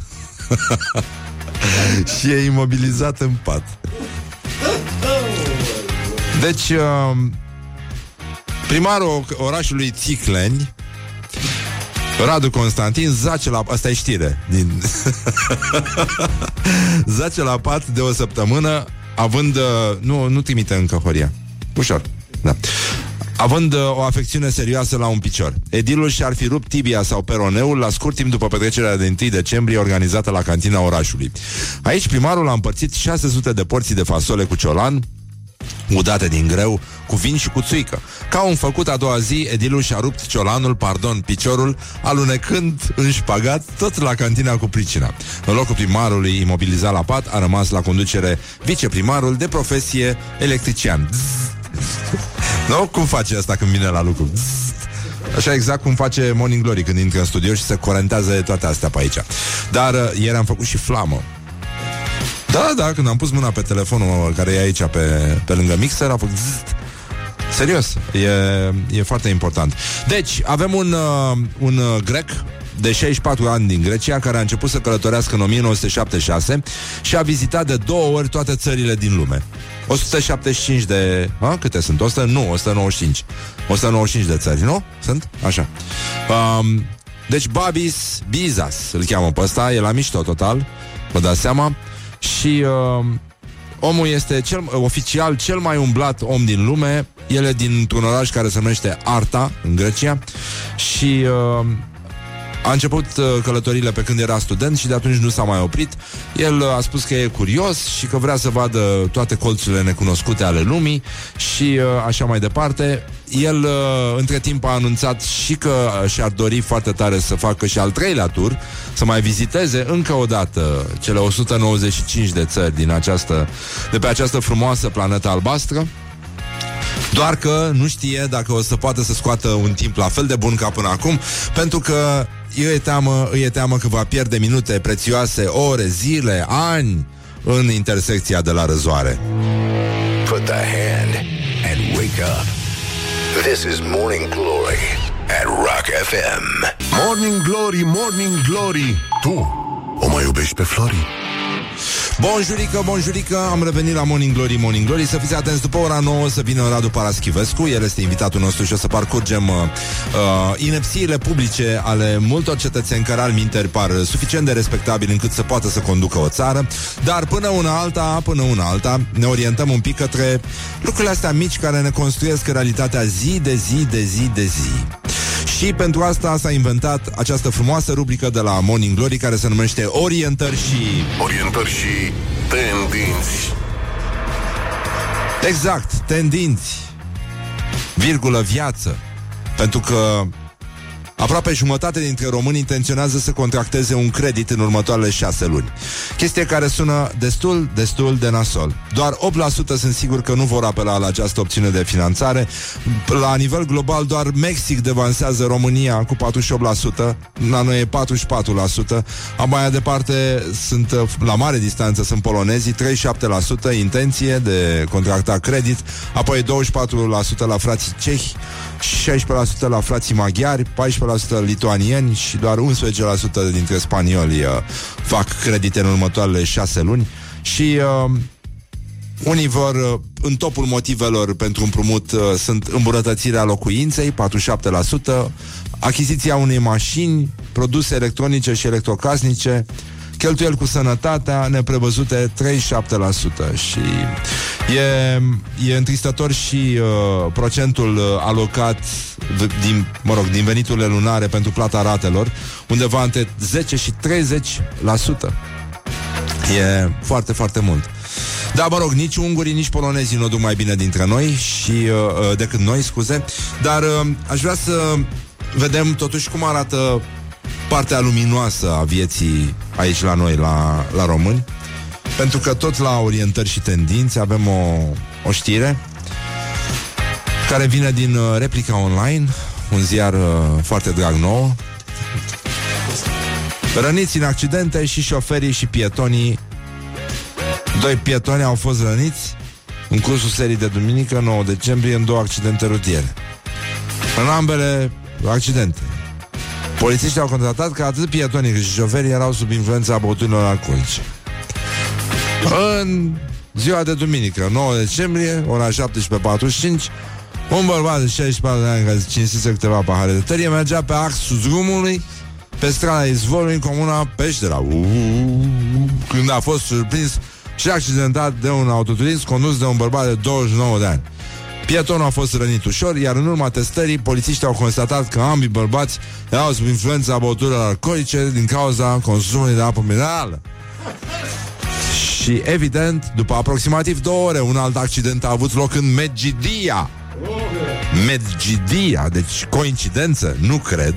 Și e imobilizat în pat Deci uh, Primarul orașului Țicleni Radu Constantin zace la... Asta e știre din... Zace la pat de o săptămână Având... Uh, nu, nu trimite încă Horia. Ușor, da. Având uh, o afecțiune serioasă la un picior. Edilul și-ar fi rupt tibia sau peroneul La scurt timp după petrecerea de 1 decembrie Organizată la cantina orașului. Aici primarul a împărțit 600 de porții de fasole cu ciolan udate din greu, cu vin și cu țuică. Ca un făcut a doua zi, Edilul și-a rupt ciolanul, pardon, piciorul, alunecând în șpagat tot la cantina cu pricina. În locul primarului imobilizat la pat, a rămas la conducere viceprimarul de profesie electrician. nu? Cum face asta când vine la lucru? Așa exact cum face Morning Glory când intră în studio și se corentează toate astea pe aici. Dar uh, ieri am făcut și flamă. Da, da, când am pus mâna pe telefonul care e aici pe, pe lângă mixer, a făcut zzzt. Serios, e, e foarte important. Deci, avem un, uh, un uh, grec de 64 ani din Grecia, care a început să călătorească în 1976 și a vizitat de două ori toate țările din lume. 175 de... A, câte sunt? 100? Nu, 195. 195 de țări, nu? Sunt? Așa. Um, deci Babis Bizas îl cheamă pe ăsta, e la mișto total, vă dați seama. Și uh, omul este cel, oficial cel mai umblat om din lume. El e dintr-un oraș care se numește Arta, în Grecia. Și uh, a început uh, călătorile pe când era student și de atunci nu s-a mai oprit. El uh, a spus că e curios și că vrea să vadă toate colțurile necunoscute ale lumii și uh, așa mai departe. El, între timp, a anunțat și că și-ar dori foarte tare să facă și al treilea tur, să mai viziteze încă o dată cele 195 de țări din această, de pe această frumoasă planetă albastră. Doar că nu știe dacă o să poată să scoată un timp la fel de bun ca până acum, pentru că îi e teamă, îi e teamă că va pierde minute prețioase, ore, zile, ani în intersecția de la răzoare. Put the hand and wake up. This is Morning Glory at Rock FM. Morning Glory, Morning Glory. Tu o mai iubești pe Flori? Bonjurică, bonjurică, am revenit la Morning Glory, Morning Glory. Să fiți atenți, după ora 9 să vină Radu Paraschivescu. El este invitatul nostru și o să parcurgem uh, uh, inepțiile publice Ale multor cetățeni care al minteri par suficient de respectabili Încât să poată să conducă o țară. Dar până una alta, până una alta Ne orientăm un pic către lucrurile astea mici Care ne construiesc realitatea zi de zi de zi de zi și pentru asta s-a inventat această frumoasă rubrică de la Morning Glory care se numește Orientări și... Orientări și tendinți. Exact, tendinți. Virgulă viață. Pentru că Aproape jumătate dintre români intenționează să contracteze un credit în următoarele șase luni. Chestie care sună destul, destul de nasol. Doar 8% sunt sigur că nu vor apela la această opțiune de finanțare. La nivel global, doar Mexic devansează România cu 48%, la noi e 44%. A mai departe sunt la mare distanță sunt polonezii, 37% intenție de contracta credit, apoi 24% la frații cehi, 16% la frații maghiari, 14% lituanieni și doar 11% dintre spanioli uh, fac credite în următoarele șase luni. Și uh, unii vor, uh, în topul motivelor pentru împrumut uh, sunt îmbunătățirea locuinței, 47%, achiziția unei mașini, produse electronice și electrocasnice, cheltuieli cu sănătatea neprevăzute 37% și e, e întristător și uh, procentul uh, alocat din, mă rog, din veniturile lunare pentru plata ratelor, undeva între 10 și 30%. E foarte, foarte mult. Da, mă rog, nici ungurii, nici polonezii nu o duc mai bine dintre noi și uh, uh, decât noi, scuze. Dar uh, aș vrea să vedem totuși cum arată partea luminoasă a vieții aici la noi, la, la români. Pentru că tot la orientări și tendințe avem o, o știre care vine din uh, Replica Online, un ziar uh, foarte drag nou. Răniți în accidente și șoferii și pietonii Doi pietoni au fost răniți în cursul serii de duminică, 9 decembrie, în două accidente rutiere. În ambele accidente. Polițiștii au constatat că atât pietonii cât și șoferii erau sub influența băuturilor alcoolice. În ziua de duminică, 9 decembrie, ora 17.45, un bărbat de 64 de ani care cinsise câteva pahare de tărie mergea pe axul drumului pe strada Izvorului în comuna Peștera. Când a fost surprins și accidentat de un autoturism condus de un bărbat de 29 de ani. Pietonul a fost rănit ușor, iar în urma testării, polițiștii au constatat că ambii bărbați erau sub influența băuturilor alcoolice din cauza consumului de apă minerală. Și, evident, după aproximativ două ore, un alt accident a avut loc în Medgidia. Medgidia, deci coincidență? Nu cred.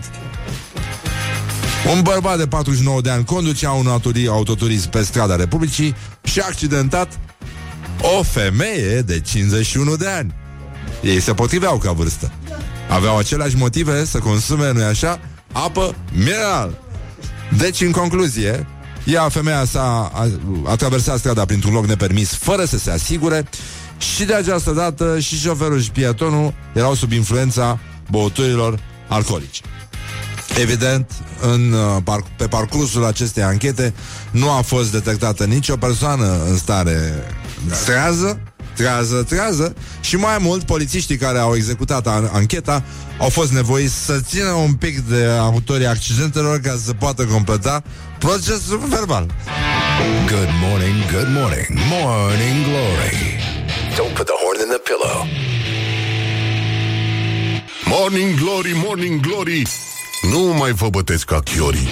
Un bărbat de 49 de ani conducea un autoturism pe strada Republicii și a accidentat o femeie de 51 de ani. Ei se potriveau ca vârstă. Aveau aceleași motive să consume, nu-i așa, apă mineral. Deci, în concluzie, ea, femeia sa, a, a traversat strada printr-un loc nepermis fără să se asigure și de această dată și șoferul și pietonul erau sub influența băuturilor alcoolice. Evident, în, uh, pe parcursul acestei anchete nu a fost detectată nicio persoană în stare trează, trează, trează și mai mult polițiștii care au executat an- ancheta au fost nevoiți să țină un pic de autorii accidentelor ca să poată completa procesul verbal. Good morning, good morning, morning glory. Don't put the horn in the pillow. Morning glory, morning glory. Nu mai vă bătesc ca chiorii.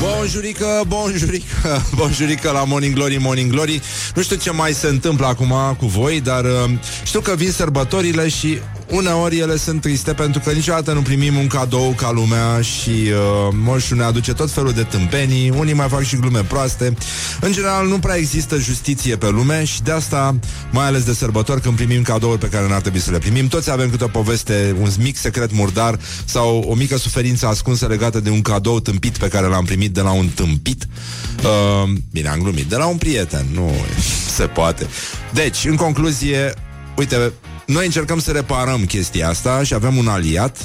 Bonjurică, bonjurică, bonjurică la Morning Glory, Morning Glory. Nu știu ce mai se întâmplă acum cu voi Dar uh, știu că vin sărbătorile și uneori ele sunt triste pentru că niciodată nu primim un cadou ca lumea și uh, moșul ne aduce tot felul de tâmpenii, unii mai fac și glume proaste. În general nu prea există justiție pe lume și de asta, mai ales de sărbători, când primim cadouri pe care n-ar trebui să le primim, toți avem câte o poveste, un mic secret murdar sau o mică suferință ascunsă legată de un cadou tâmpit pe care l-am primit de la un tâmpit. Uh, bine, am glumit, de la un prieten, nu se poate. Deci, în concluzie, uite, noi încercăm să reparăm chestia asta și avem un aliat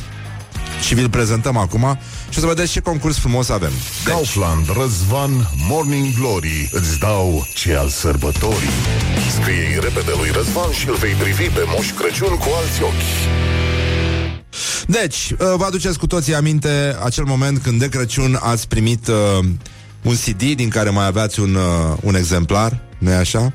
și vi-l prezentăm acum și o să vedeți ce concurs frumos avem. Deci... Kaufland, Răzvan, Morning Glory îți dau ce al sărbătorii. Scrie repede lui Răzvan și îl vei privi pe Moș Crăciun cu alți ochi. Deci, uh, vă aduceți cu toții aminte acel moment când de Crăciun ați primit uh, un CD din care mai aveați un, uh, un exemplar, nu-i așa?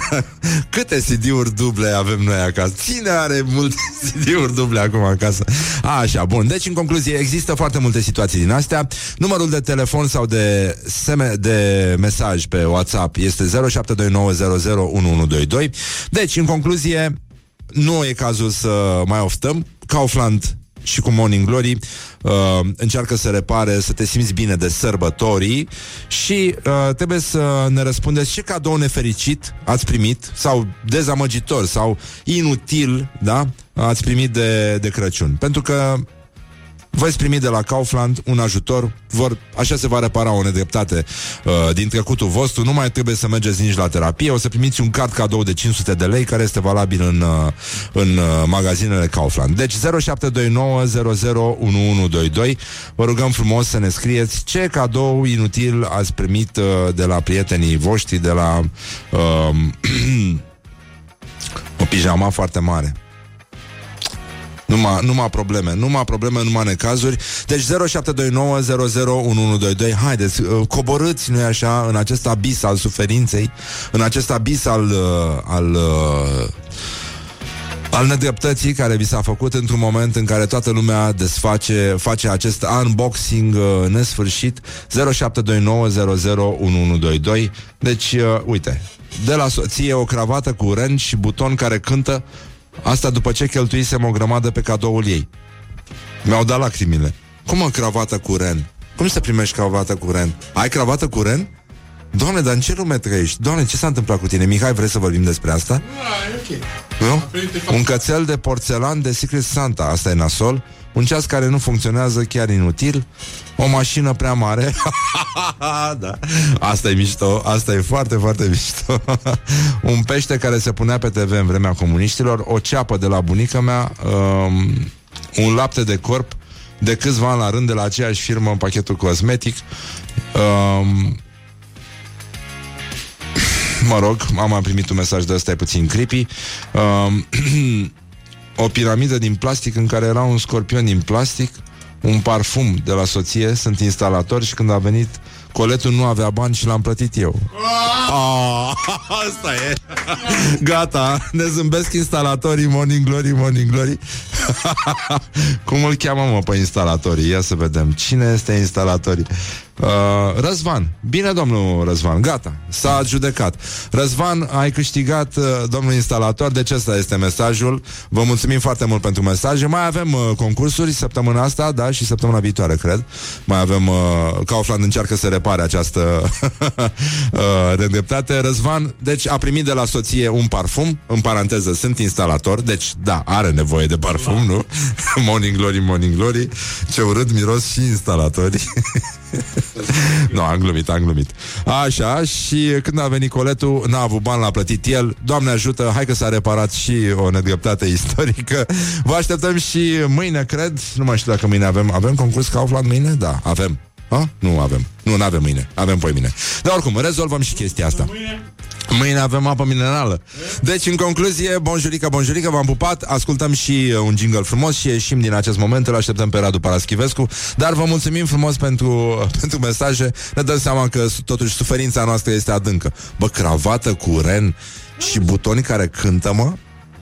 Câte CD-uri duble avem noi acasă? Cine are multe CD-uri duble acum acasă? A, așa, bun. Deci, în concluzie, există foarte multe situații din astea. Numărul de telefon sau de, seme- de mesaj pe WhatsApp este 0729001122. Deci, în concluzie, nu e cazul să mai oftăm. Kaufland și cu Morning Glory uh, încearcă să repare, să te simți bine de sărbătorii și uh, trebuie să ne răspundeți ce cadou nefericit ați primit sau dezamăgitor sau inutil, da? Ați primit de, de Crăciun. Pentru că veți primi de la Kaufland un ajutor, vor, așa se va repara o nedreptate uh, din trecutul vostru, nu mai trebuie să mergeți nici la terapie, o să primiți un card cadou de 500 de lei care este valabil în, uh, în uh, magazinele Kaufland. Deci 0729001122 vă rugăm frumos să ne scrieți ce cadou inutil ați primit uh, de la prietenii voștri, de la uh, o pijama foarte mare Numai, numai probleme, numai probleme, numai necazuri. Deci 0729001122. Haideți, uh, coborâți, nu așa, în acest abis al suferinței, în acest abis al, uh, al uh, al nedreptății care vi s-a făcut într-un moment în care toată lumea desface, face acest unboxing uh, nesfârșit 0729001122 Deci, uh, uite, de la soție o cravată cu ren și buton care cântă Asta după ce cheltuisem o grămadă pe cadoul ei Mi-au dat lacrimile Cum o cravată cu ren? Cum să primești cravată cu ren? Ai cravată cu ren? Doamne, dar în ce lume trăiești? Doamne, ce s-a întâmplat cu tine? Mihai, vrei să vorbim despre asta? Nu? Un cățel de porțelan de Secret Santa, asta e nasol. Un ceas care nu funcționează chiar inutil. O mașină prea mare. da. Asta e mișto, asta e foarte, foarte mișto. un pește care se punea pe TV în vremea comuniștilor, o ceapă de la bunica mea, um, un lapte de corp de câțiva ani la rând de la aceeași firmă în pachetul cosmetic. Um, Mă rog, am mai primit un mesaj de ăsta, e puțin creepy. Um, o piramidă din plastic în care era un scorpion din plastic, un parfum de la soție, sunt instalatori și când a venit coletul nu avea bani și l-am plătit eu. Oh, asta e. Gata, ne zâmbesc instalatorii Morning Glory, Morning Glory. Cum îl cheamă, mă, pe instalatorii? Ia să vedem. Cine este instalatorii? Uh, Răzvan. Bine, domnul Răzvan. Gata. S-a judecat. Răzvan, ai câștigat, uh, domnul instalator. Deci ăsta este mesajul. Vă mulțumim foarte mult pentru mesaje. Mai avem uh, concursuri săptămâna asta, da, și săptămâna viitoare, cred. Mai avem... Uh, Kaufland încearcă să repare această uh, nedreptate. Răzvan, deci a primit de la soție un parfum, în paranteză, sunt instalator, deci da, are nevoie de parfum, nu? morning glory, morning glory. Ce urât miros și instalatori. nu, am glumit, am glumit. Așa, și când a venit coletul, n-a avut bani, l-a plătit el. Doamne ajută, hai că s-a reparat și o nedreptate istorică. Vă așteptăm și mâine, cred. Nu mai știu dacă mâine avem. Avem concurs Kaufland mâine? Da, avem. Ha? Nu avem. Nu, nu avem mâine. Avem poi mâine. Dar oricum, rezolvăm și chestia asta. Mâine avem apă minerală. Deci, în concluzie, bonjurică, bonjurică, v-am pupat, ascultăm și uh, un jingle frumos și ieșim din acest moment, îl așteptăm pe Radu Paraschivescu, dar vă mulțumim frumos pentru, pentru mesaje, ne dăm seama că totuși suferința noastră este adâncă. Bă, cravată cu ren și butoni care cântă, mă?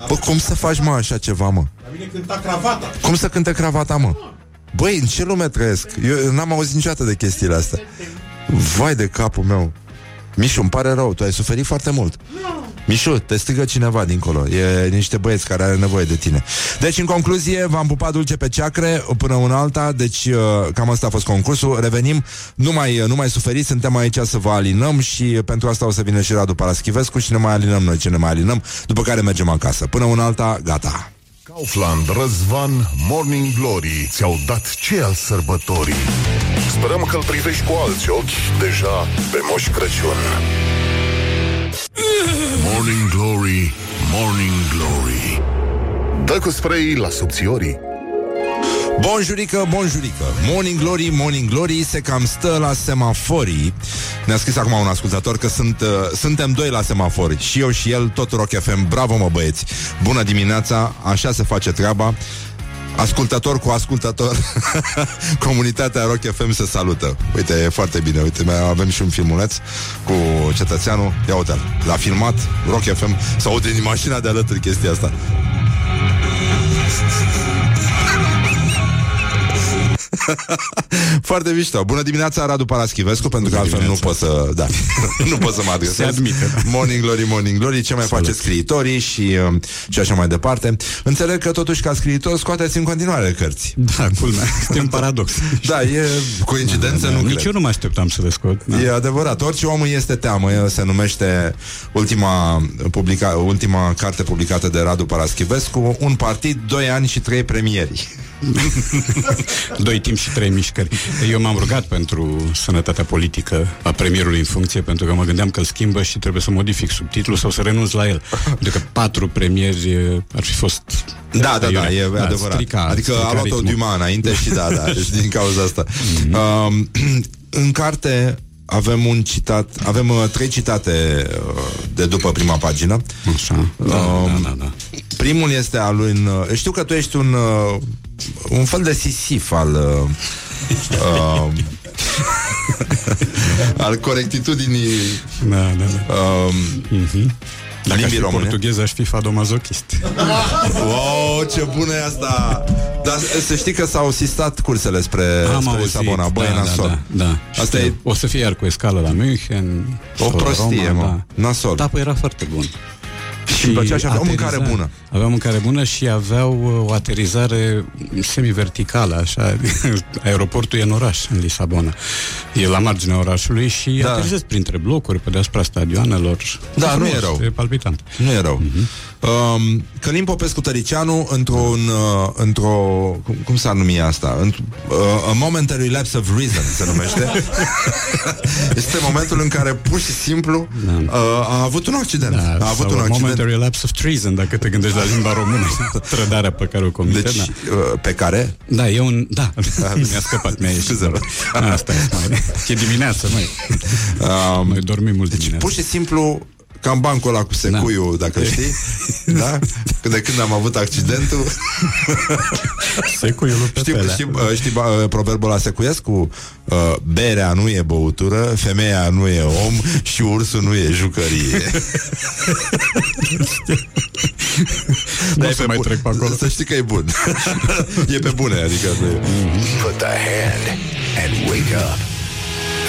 Bă, cum să faci, mă, așa ceva, mă? La mine cânta cravata. Cum să cânte cravata, mă? Băi, în ce lume trăiesc? Eu n-am auzit niciodată de chestiile astea. Vai de capul meu. Mișu, îmi pare rău, tu ai suferit foarte mult. Mișu, te strigă cineva dincolo. E niște băieți care are nevoie de tine. Deci, în concluzie, v-am pupat dulce pe ceacre până una alta, deci uh, cam asta a fost concursul. Revenim, nu mai, nu mai suferiți, suntem aici să vă alinăm și pentru asta o să vină și Radu Paraschivescu și ne mai alinăm noi ce ne mai alinăm, după care mergem acasă. Până una alta, gata. Kaufland, Răzvan, Morning Glory ți-au dat ce al sărbătorii. Sperăm că îl privești cu alți ochi deja pe Moș Crăciun. Morning Glory, Morning Glory. Dă cu spray la subțiorii. Bonjurică, bonjurică Morning Glory, Morning Glory Se cam stă la semaforii. Ne-a scris acum un ascultător că sunt, uh, suntem doi la semafori. Și eu și el, tot Rock FM Bravo mă băieți, bună dimineața Așa se face treaba. Ascultător cu ascultător Comunitatea Rock FM se salută. Uite, e foarte bine. Uite, mai avem și un filmuleț cu cetățeanul. Ia uite l-a filmat Rock FM Să aude din mașina de alături chestia asta Foarte mișto. Bună dimineața, Radu Paraschivescu, pentru că altfel nu pot să, da, nu pot să mă adresez. Se admite, da. Morning Glory, Morning Glory, ce mai Salut. face scriitorii și, um, și așa mai departe. Înțeleg că totuși ca scriitor scoateți în continuare cărți. Da, culmea. Este un paradox. Da, e coincidență, nu Nici cred. eu nu mă așteptam să le scot. Da. E adevărat, orice om îi este teamă e- Se numește ultima, publica, ultima carte publicată de Radu Paraschivescu Un partid, doi ani și trei premieri Doi timp și trei mișcări. Eu m-am rugat pentru sănătatea politică a premierului în funcție, pentru că mă gândeam că îl schimbă și trebuie să modific subtitlul sau să renunț la el. Pentru că patru premieri e, ar fi fost... Da, da, da, e Da, adevărat. strica- adică strica a luat-o ritmul. Duma înainte și da, da, deci din cauza asta. Um, în carte avem un citat, avem uh, trei citate uh, de după prima pagină. Așa, da, Um, da, da, da. Primul este al lui... Uh, știu că tu ești un, uh, un fel de sisif al... Uh, uh, al corectitudinii Da, da, da. um, Mhm. Dacă aș limbii fi române. portughez, aș fi fadomazochist. Wow, ce bună e asta! Dar să știi că s-au sistat cursele spre, Am spre auzit, Lisabona. Băi, da, da, nasol. da, da. Asta Știu. e O să fie iar cu escală la München. o sau la prostie, Roma, mă. Da. Nasol. Da, păi era foarte bun. Și îmi plăcea și avea o mâncare ateriza- bună. Aveau mâncare bună și aveau uh, o aterizare semi-verticală, așa. Aeroportul e în oraș, în Lisabona. E la marginea orașului și Da. da. aterizezi printre blocuri, pe deasupra stadioanelor. Da, E nu frumos, e rău. E palpitant. Nu e rău. Mhm. Um, Călim Popescu Tăricianu într-un, uh, într-o, cum, cum s-ar numi asta? Într- uh, a momentary lapse of reason se numește. este momentul în care pur și simplu uh, a avut un accident. Da, a avut sau un a accident. momentary lapse of treason, dacă te gândești la limba română, trădarea pe care o comite. Deci, da. uh, pe care? Da, e un... Da, mi-a scăpat, mi-a ieșit. Scuze-mă. Asta e, mai. E dimineață, mai. Um, Noi dormim mult deci, dimineața. pur și simplu, cam bancul ăla cu secuiul, da. dacă știi, da? Când de când am avut accidentul, Secuiul lui știi, Pepele. știi, uh, știi uh, proverbul ăla secuiescu? Uh, berea nu e băutură, femeia nu e om și ursul nu e jucărie. Nu Da, o e să pe mai bun. trec pe acolo. Să știi că e bun. e pe bune, adică nu e. Put the hand and wake up.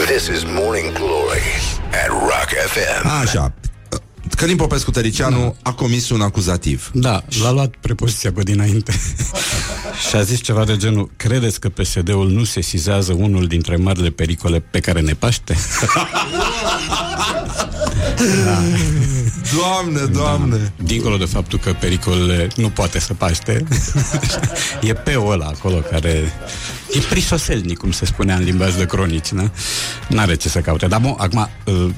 This is Morning Glory at Rock FM. Așa. Călim Popescu Tăricianu a comis un acuzativ. Da, l-a luat prepoziția pe dinainte și a zis ceva de genul Credeți că PSD-ul nu sesizează unul dintre marile pericole pe care ne paște? Doamne, doamne! Da. Dincolo de faptul că pericolele nu poate să paște E pe ăla acolo care E prisoselnic, cum se spunea în limbaj de cronici na? N-are ce să caute Dar bun, acum uh,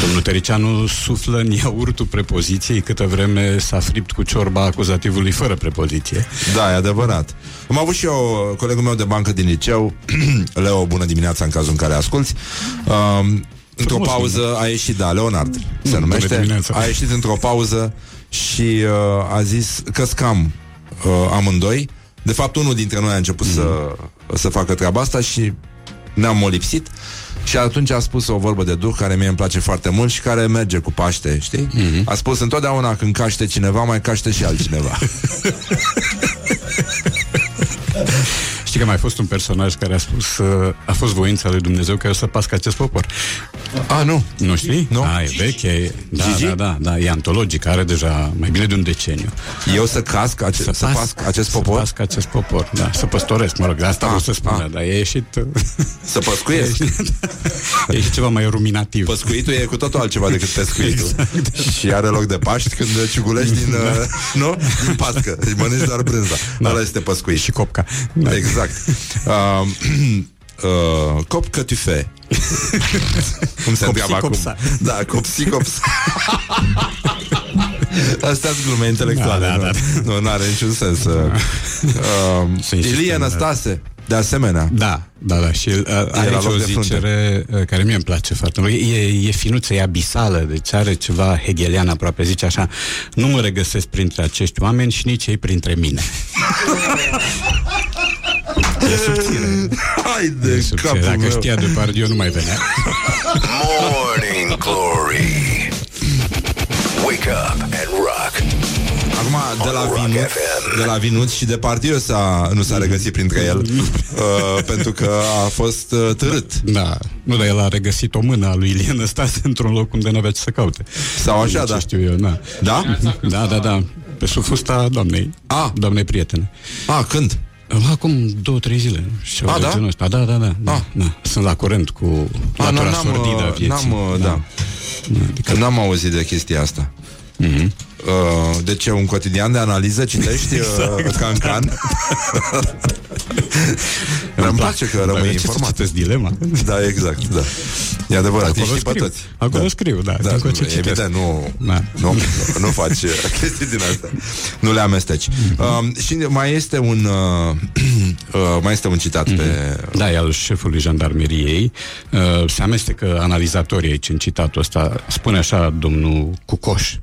Domnul Tericianu suflă în iaurtul prepoziției Câtă vreme s-a fript cu ciorba acuzativului fără prepoziție Da, e adevărat. Am avut și eu colegul meu de bancă din liceu, Leo, bună dimineața în cazul în care asculti. Um, într-o Frumos pauză a ieșit, da, Leonard se bună numește, dimineața. a ieșit într-o pauză și uh, a zis că scam uh, amândoi. De fapt, unul dintre noi a început Mm. să, să facă treaba asta și ne-am molipsit. Și atunci a spus o vorbă de duh care mie îmi place foarte mult și care merge cu Paște, știi? Mhm. A spus întotdeauna când caște cineva, mai caște și altcineva. Știi că mai a fost un personaj care a spus uh, A fost voința lui Dumnezeu care o să pască acest popor A, nu. Nu știi? Nu. A, e veche e, da, Gigi? da, da, da, e antologic Are deja mai bine de un deceniu Eu să casc, ace- să, să pas- pasc acest popor? Să pasc acest popor, da, să păstoresc, mă rog, asta Ah, vreau să spun, ah. dar e ieșit, Să păscuiesc. e ieșit ceva mai ruminativ. Păscuitul e cu totul altceva decât pescuitul. Și are loc de Paști când ciugulești din, uh, nu? din pască. Deci mănânci doar brânza. Da. Ăla este păscuit. Și copca. Da. Exact. Uh, uh, cop că tu fais. Cum se întreabă acum? copsa. Da, copsi copsa. Astea sunt glume intelectuale. Da, da, da. Nu, nu are niciun sens. Uh, uh, Să insistăm, Ilie da. Năstase, de asemenea. Da, da, da, și uh, are la aici loc o de frunte. zicere uh, care mie îmi place foarte mult. E, e finuță, e abisală, deci are ceva hegelian aproape, zice așa, nu mă regăsesc printre acești oameni și nici ei printre mine. E subțire. Hai de E subțire. capul Dacă meu. știa de Pardiu, nu mai venea. Morning Glory. Wake up and rock. Acum, de la On Rock Vinut, FM. de la Vinut și de Partiu s-a, nu s-a regăsit printre el uh, Pentru că a fost uh, târât Da, nu, dar el a regăsit o mână a lui Ilie Năstase într-un loc unde nu avea ce să caute. Sau așa, Ce da. știu eu, da. Da? Da, da, da. Pe sub fusta doamnei. A. Doamnei prietene. A, când? Acum două, trei zile. Și A, de da? genul ăsta. Da, da, da. da, A. da. Sunt la curent cu A, nu, latura n-am, sordidă a uh, vieții. n-am, uh, da. Adică, N-am auzit de chestia asta Mhm. Uh, de ce, un cotidian de analiză citești exact. uh, can-can? Îmi place că Dar rămâi de ce să informat citesc dilema? Da, exact, da E adevărat, Acolo îi știi pe scriu. toți Acolo da. scriu, da. Da, din ce citesc. evident, nu, Da. nu, nu faci uh, chestii din astea. Nu le amesteci. Um, și mai este un uh, uh, mai este un citat pe Da, e al șefului jandarmeriei. Uh, se amestecă analizatorii aici în citatul ăsta. Spune așa domnul Cucoș.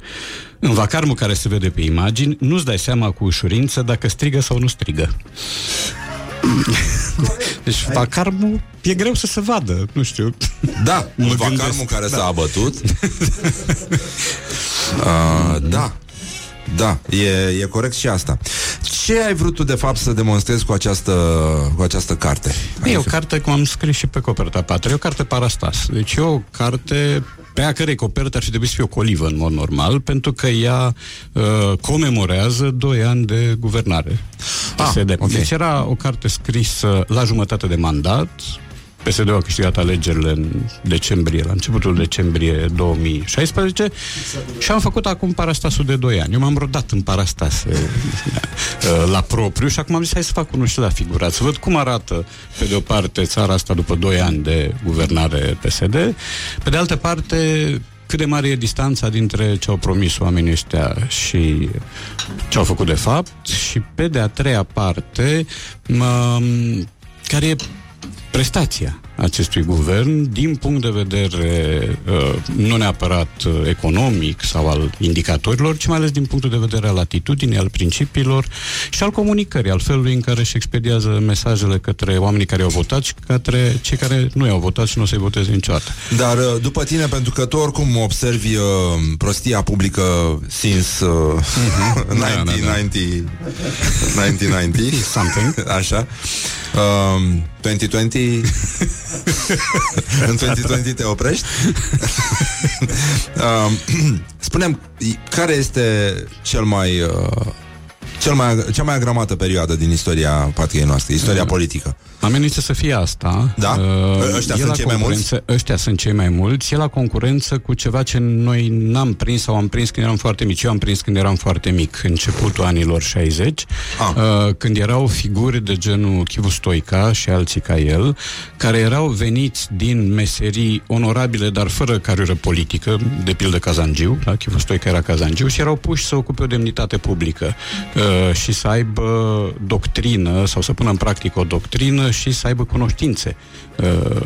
În vacarmul care se vede pe imagini, nu-ți dai seama cu ușurință dacă strigă sau nu strigă. Deci vacarmul e greu să se vadă, nu știu. Da, Mă un vacarmul gândesc. care Da. s-a abătut. uh, da. Da, e, e corect și asta. Ce ai vrut tu, de fapt, să demonstrezi cu această, cu această carte? E o carte, cum am scris și pe coperta 4, e o carte parastas. Deci e o carte pe a cărei copertă ar fi trebuit să fie o colivă în mod normal, pentru că ea uh, comemorează 2 ani de guvernare. Ah, PSD. ok. Deci era o carte scrisă la jumătate de mandat, PSD-ul a câștigat alegerile în decembrie, la începutul decembrie 2016 și am făcut acum parastasul de 2 ani. Eu m-am rodat în parastase uh, la propriu și acum am zis hai să fac unul și la figurat, să văd cum arată pe de o parte țara asta după 2 ani de guvernare PSD, pe de altă parte cât de mare e distanța dintre ce au promis oamenii ăștia și ce au făcut de fapt și pe de a treia parte mă, care e prestația acestui guvern din punct de vedere uh, nu neapărat uh, economic sau al indicatorilor, ci mai ales din punctul de vedere al atitudinii, al principiilor și al comunicării, al felului în care își expediază mesajele către oamenii care au votat și către cei care nu i-au votat și nu o să-i voteze niciodată. Dar uh, după tine, pentru că tu oricum observi uh, prostia publică since uh, Mhm. Da, 1990, 1990, something, așa. Um, 2020 În 2020 te oprești? um, Spunem Care este cel mai uh, cel mai, cea mai agramată perioadă din istoria patriei noastre, istoria Mm. politică. Amenință să fie asta. Da? Uh, Ăștia e sunt la cei mai concurență- Ăștia sunt cei mai mulți. E la concurență cu ceva ce noi n-am prins sau am prins când eram foarte mici. Eu am prins când eram foarte mic, începutul anilor 60, Ah. uh, când erau figuri de genul Chivu Stoica și alții ca el, care erau veniți din meserii onorabile, dar fără carieră politică, de pildă Kazangiu, da? Chivu Stoica era Kazangiu, și erau puși să ocupe o demnitate publică uh, și să aibă doctrină sau să pună în practică o doctrină și să aibă cunoștințe uh,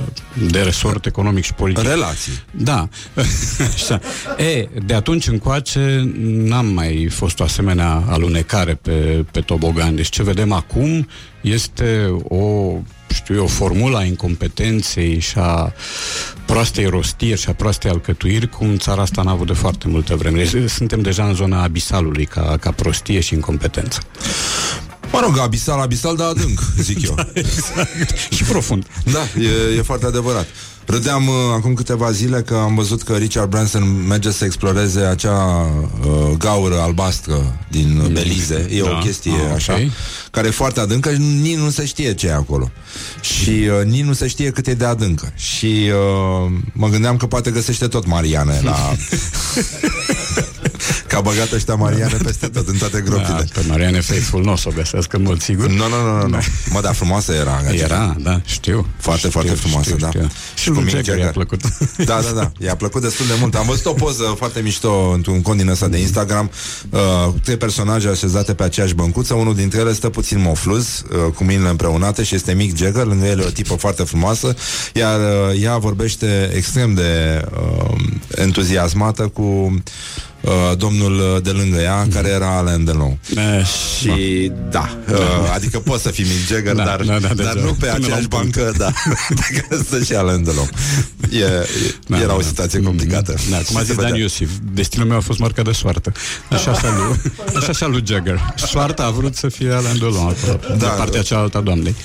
de resort economic și politic. Relații. Da. Așa. E, de atunci încoace n-am mai fost o asemenea alunecare pe, pe tobogan. Deci ce vedem acum este o știu eu, formula incompetenței și a proastei rostiri și a proastei alcătuiri, cum țara asta n-a avut de foarte multă vreme. Deci suntem deja în zona abisalului ca, ca prostie și incompetență. Mă rog, abisal, abisal, dar adânc, zic eu. exact. și profund. Da, e, e foarte adevărat. Râdeam uh, acum câteva zile că am văzut că Richard Branson merge să exploreze acea uh, gaură albastră din uh, Belize. E Da. o chestie Ah, așa, ok. care e foarte adâncă și nici nu se știe ce e acolo. Și uh, nici nu se știe cât e de adâncă. Și uh, mă gândeam că poate găsește tot Mariane la... Că a băgat ăștia Mariane peste tot, în toate gropile. Da, pe Mariane Faithful nu o să o găsească în mod sigur. Nu, nu, nu, nu, nu. Mă, dar frumoasă era. Gagica. Era, da, știu. Foarte, știu, foarte frumoasă, știu, da. Știu. Și lui Jagger i-a plăcut. Da, da, da. I-a plăcut destul de mult. Am văzut o poză foarte mișto într-un cont din ăsta de Instagram. Uh, trei personaje așezate pe aceeași băncuță. Unul dintre ele stă puțin mofluz, uh, cu mâinile împreunate și este Mick Jagger. Lângă el e o tipă foarte frumoasă. Iar uh, ea vorbește extrem de uh, entuziasmată cu uh, domnul de lângă ea, care era Alain Delon. Eh, Și da, uh, adică poți să fii Mick Jagger, Da, dar, da, da, dar deja. nu pe Până la aceeași un punct. bancă, da, pe care stă și Alain Delon. E, e, Da, era da, o da. situație complicată. Da, cum a Și zis se Dan vedea. Iosif, destinul meu a fost marca de soartă. Așa și a lui, așa și a lui Jagger. Soarta a vrut să fie Alain Delon acolo, da, de partea cealaltă a doamnei.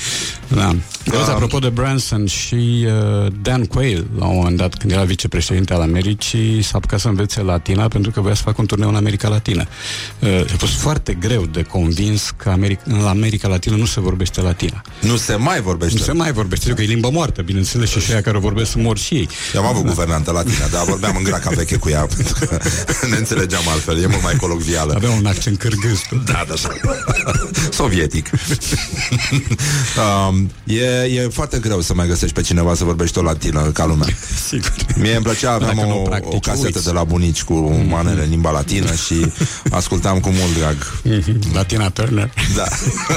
Da. Da. Apropo de Branson și uh, Dan Quayle, la un moment dat, când era vicepreședinte al Americii, s-a apucat să învețe latina pentru că voia să facă un turneu în America Latină. Uh, a fost foarte greu de convins că America, în America Latină nu se vorbește latina. Nu se mai vorbește. Nu se mai vorbește, că e limba moartă, bineînțeles, și aia care o vorbesc sunt mor și ei. Eu am avut guvernantă latină, dar vorbeam în graca veche cu ea, pentru că ne înțelegeam altfel. E mult mai colocvială. Avea un accent cârgâz. Da, da, da. Sovietic. um, e, e foarte greu să mai găsești pe cineva să vorbești o latină ca lumea. Sigur. Mie îmi plăcea, aveam Dacă nu o, practici, o casetă uiți. de la bunici cu manele în limba latină și ascultam cu mult drag. Latina Turner. Da.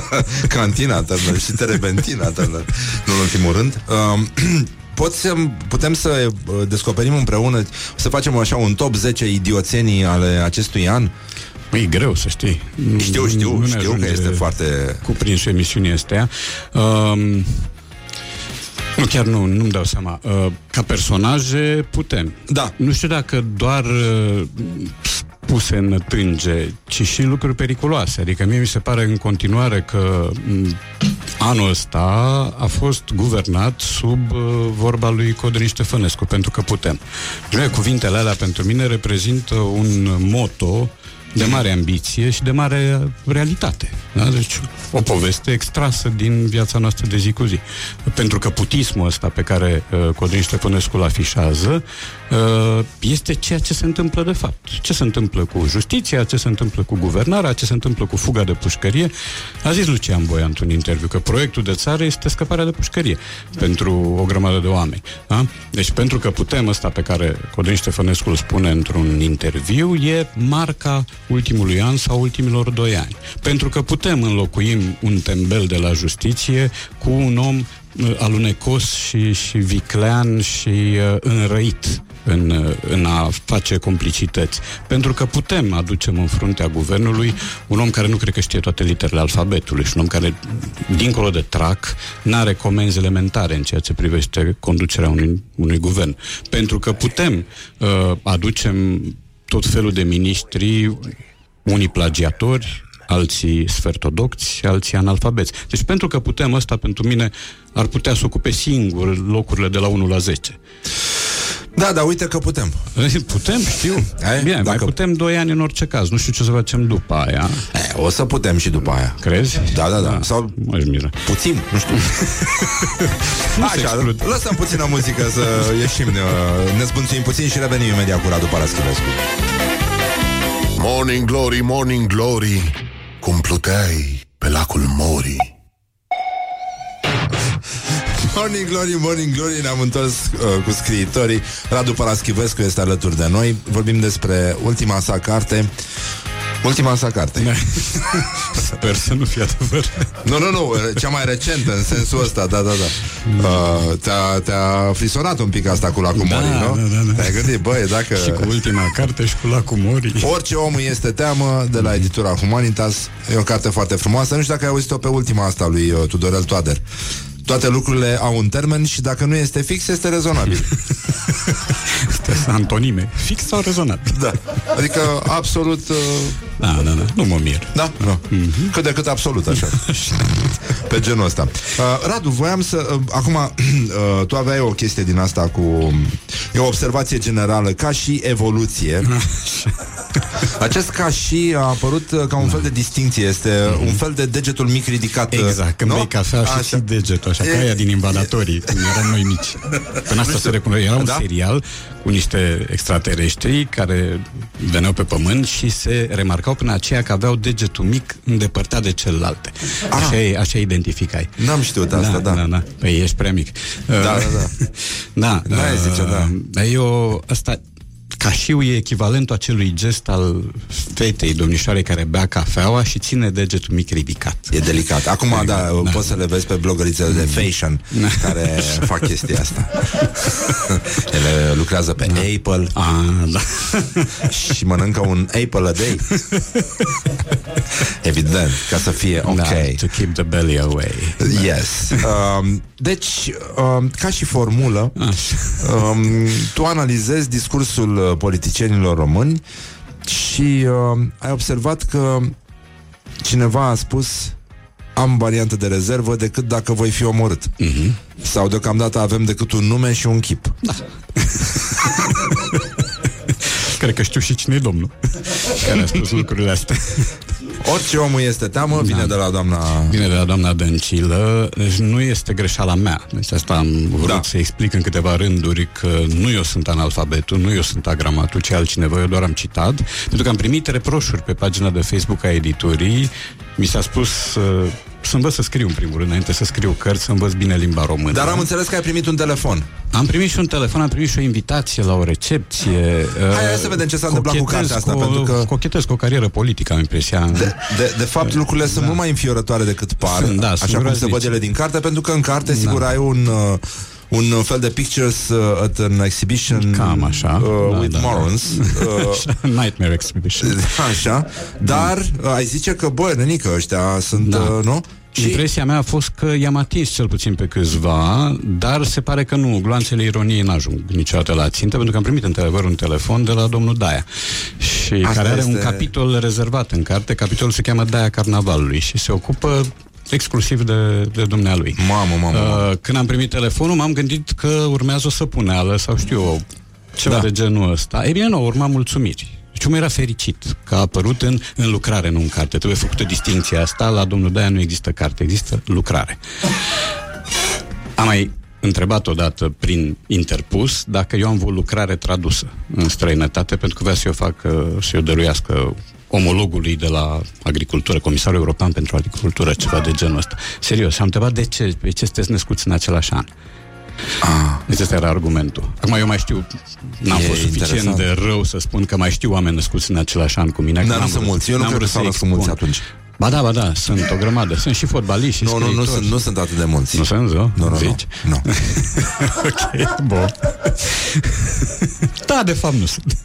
Cantina Turner și Terebentina Turner. Nu în ultimul rând. Um, pot să, putem să uh, descoperim împreună, să facem așa un top 10 idioțenii ale acestui an? E greu să știi. Știu, știu, Nu ne știu că ajunge este foarte... Cuprinsul emisiunii astea. Um, nu, chiar nu, nu-mi dau seama. Uh, ca personaje putem. Da. Nu știu dacă doar uh, puse în tânge, ci și lucruri periculoase. Adică mie mi se pare în continuare că m, anul ăsta a fost guvernat sub uh, vorba lui Codrin Ștefănescu, pentru că putem. Și cuvintele alea pentru mine reprezintă un moto de mare ambiție și de mare realitate. Da? Deci o poveste extrasă din viața noastră de zi cu zi. Pentru că putismul ăsta pe care uh, Codrin Ștefănescu îl afișează uh, este ceea ce se întâmplă de fapt. Ce se întâmplă cu justiția, ce se întâmplă cu guvernarea, ce se întâmplă cu fuga de pușcărie. A zis Lucian Boia într-un interviu că proiectul de țară este scăparea de pușcărie pentru o grămadă de oameni. Da? Deci pentru că putem ăsta pe care Codrin Ștefănescu îl spune într-un interviu e marca ultimului an sau ultimilor doi ani. Pentru că putem înlocui un tembel de la justiție cu un om uh, alunecos și, și viclean și uh, înrăit în, uh, în a face complicități. Pentru că putem aducem în fruntea guvernului un om care nu cred că știe toate literele alfabetului și un om care, dincolo de trac, n-are comenzi elementare în ceea ce privește conducerea unui, unui guvern. Pentru că putem uh, aducem tot felul de miniștri, unii plagiatori, alții sfertodocți, alții analfabeți. Deci pentru că putem ăsta, pentru mine, ar putea să ocupe singur locurile de la 1 la 10. Da, dar uite că putem. Putem, știu. Ai? Bine, mai Dacă- putem 2 ani în orice caz. Nu știu ce să facem după aia. E, o să putem și după aia. Crezi? Da, da, da. Sau Mă miră. puțin, nu știu. Așa, lăsăm puțină muzică să ieșim, ne, ne zbunțuim puțin și revenim imediat cu Radu Paraschivescu. Morning Glory, Morning Glory Cum pluteai pe lacul Mori. Morning Glory, Morning Glory Ne-am întors uh, cu scriitorii. Radu Paraschivescu este alături de noi. Vorbim despre ultima sa carte Ultima sa carte Sper să nu fie adevăr. Nu, nu, nu, cea mai recentă În sensul ăsta, da, da, da uh, te-a, te-a frisonat un pic asta cu lacul Da, Mori, nu? da, da, da. Te-ai gândit, băi, dacă Și cu ultima carte și cu lacul Mori. Orice om este teamă de la editura Humanitas E o carte foarte frumoasă Nu știu dacă ai auzit-o pe ultima asta lui uh, Tudorel Toader toate lucrurile au un termen și dacă nu este fix, este rezonabil. Astea antonime. Fix sau rezonabil? Da. Adică absolut... Uh... Da, da, da. Nu mă mir. Da? Nu. Mm-hmm. Cât de cât absolut, așa. Pe genul ăsta. Uh, Radu, voiam să... Uh, acum, uh, tu aveai o chestie din asta cu... E o observație generală, ca și evoluție. Acest ca și a apărut uh, ca un fel de distinție. Este mm-hmm. un fel de degetul mic ridicat. uh, Exact, când nu? bei cafea și Așa. ții degetul, așa, ca aia din invadatorii, când eram noi mici. Până asta se recunoaște. Era un Da? serial cu niște extraterestri care veneau pe pământ și se remarcau până aceea că aveau degetul mic îndepărtat de celelalte. Așa, e, așa identificai. N-am știut asta, da. da, da. Păi ești prea mic. Da, da, da. Da, N-ai zice, da. Dar eu, asta, cașiul e echivalentul acelui gest al fetei domnișoarei care bea cafeaua și ține degetul mic ridicat. E delicat. Acum, da, da, da. poți să le vezi pe blogărițele de fashion care fac chestia asta. Ele lucrează pe da. Apple Ah, da. și mănâncă un Apple a day. Evident, ca să fie ok. Da, to keep the belly away. Yes. Um, deci, um, ca și formulă, um, tu analizezi discursul uh, politicienilor români și um, ai observat că cineva a spus am variantă de rezervă decât dacă voi fi omorât. Mhm. Sau deocamdată avem decât un nume și un chip. Da. Cred că știu și cine e domnul care a spus lucrurile astea. Orice omul este teamă, vine de la doamna... Vine de la doamna Dăncilă, deci nu este greșeala mea. Deci asta am vrut Da. să explic în câteva rânduri că nu eu sunt analfabetul, nu eu sunt agramatul, ci altcineva, eu doar am citat, pentru că am primit reproșuri pe pagina de Facebook a editurii, mi s-a spus uh, să învăț să scriu în primul rând, înainte să scriu cărți, să învăț bine limba română. Dar am înțeles că ai primit un telefon. Am primit și un telefon, am primit și o invitație la o recepție. Hai, hai să vedem ce s-a întâmplat cu Cochetez cartea asta, cu o- pentru că- Cochetez cu o carieră politică, am impresia. De, de, de fapt, lucrurile sunt mult mai înfiorătoare decât par, Sunt, da, sunt așa cum se groaznice. văd ele din carte, pentru că în carte, sigur, ai un, uh, un uh, fel de pictures uh, at an exhibition Cam așa. uh, Da, with da, da. morons. Uh, Nightmare Exhibition. Așa, dar uh, ai zice că, băi, nenică, ăștia sunt, Da. uh, nu? Și... Impresia mea a fost că i-am atins cel puțin pe câțiva, dar se pare că nu, gloanțele ironiei n-ajung niciodată la țintă, pentru că am primit într-adevăr un telefon de la domnul Daia, și Asta care are este- un capitol rezervat în carte, capitolul se cheamă Daia Carnavalului și se ocupă exclusiv de, de dumnealui. Mamă, mamă, mamă. Uh, când am primit telefonul, m-am gândit că urmează o săpuneală sau știu eu, ceva Da. da. de genul ăsta. Ei bine, nu, urma mulțumiri. Deci omul era fericit că a apărut în, în lucrare, nu în carte. Trebuie făcută distinția asta. La domnul Daia nu există carte, există lucrare. Am mai întrebat odată prin interpus dacă eu am vrut lucrare tradusă în străinătate, pentru că vrea să o fac, să o dăruiască omologului de la agricultură, Comisarul European pentru Agricultură, ceva de genul ăsta. Serios, și am întrebat de ce, pe ce sunteți născuți în același an. Ah. Deci ăsta era argumentul. Acum eu mai știu, n-am E fost suficient interesant. de rău să spun că mai știu oameni născuți în același an cu mine. că Dar nu n-am sunt vrut- mulți. Eu nu n-am cred că vrut s-au să născut mulți expun. atunci. Ba da, ba da, sunt o grămadă. Sunt și fotbaliști, și Nu, nu, nu scriitori. sunt, nu sunt atât de mulți. Nu sunt, nu? Nu, nu, Zici? nu. nu. ok, bun. da, de fapt nu sunt.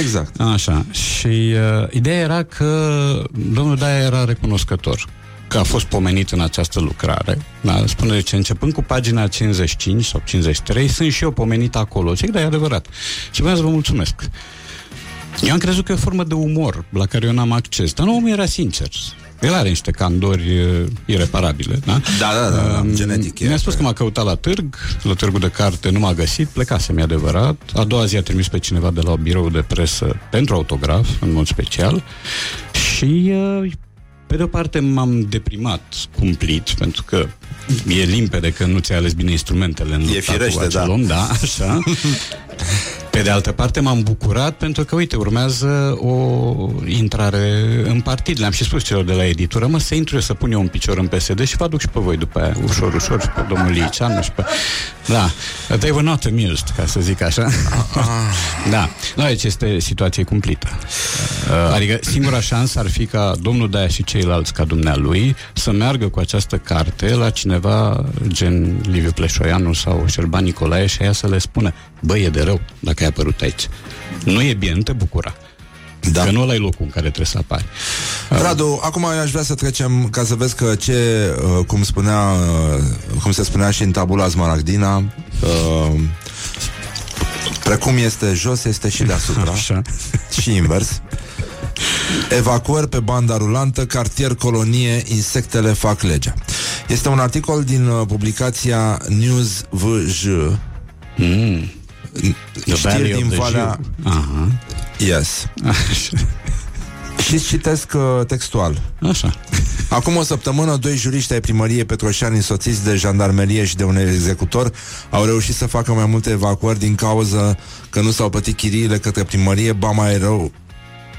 Exact. Așa. Și uh, ideea era că domnul Daia era recunoscător că a fost pomenit în această lucrare. Da, spune ce începând cu pagina 55 sau 53, sunt și eu pomenit acolo. Zic, da, e adevărat. Și vreau să vă mulțumesc. Eu am crezut că e o formă de umor la care eu n-am acces, dar nu, omul era sincer. El are niște candori uh, ireparabile, da? Da, da, da, da, Um, genetic. e. Mi-a spus că m-a căutat la târg, la târgul de carte nu m-a găsit, plecasem, e adevărat. A doua zi a trimis pe cineva de la birou de presă pentru autograf, în mod special. Și, uh, pe de o parte, m-am deprimat cumplit, pentru că e limpede că nu ți-ai ales bine instrumentele în lupta firește, cu acel da. om, da, așa. Pe de altă parte m-am bucurat pentru că, uite, urmează o intrare în partid. Le-am și spus celor de la editură, mă, să intru eu să pun eu un picior în PSD și vă aduc și pe voi după aia, ușor, ușor, și pe domnul Liceanu și pe... Da, they were not amused, ca să zic așa. da, no, deci este situație cumplită. Uh, Adică singura șansă ar fi ca domnul Daia și ceilalți ca dumnealui să meargă cu această carte la cineva gen Liviu Pleșoianu sau Șerban Nicolae și aia să le spună băi, e de rău dacă ai apărut aici. Nu e bine, nu te bucura. Da. Că nu ăla e locul în care trebuie să apari. Radu, acum eu aș vrea să trecem ca să vezi că ce, uh, cum spunea, uh, cum se spunea și în tabula Smaragdina, uh, precum este jos, este și deasupra. Așa. Și invers. Evacuări pe banda rulantă, cartier colonie, insectele fac legea. Este un articol din uh, publicația News VJ. Mm. The Știri Valley din of the Valea... Jiu. Aha. Yes. Și citesc uh, textual. Așa. Acum o săptămână, doi juriști ai primăriei Petroșani însoțiți de jandarmerie și de un executor au reușit să facă mai multe evacuări din cauză că nu s-au plătit chiriile către primărie, ba mai rău,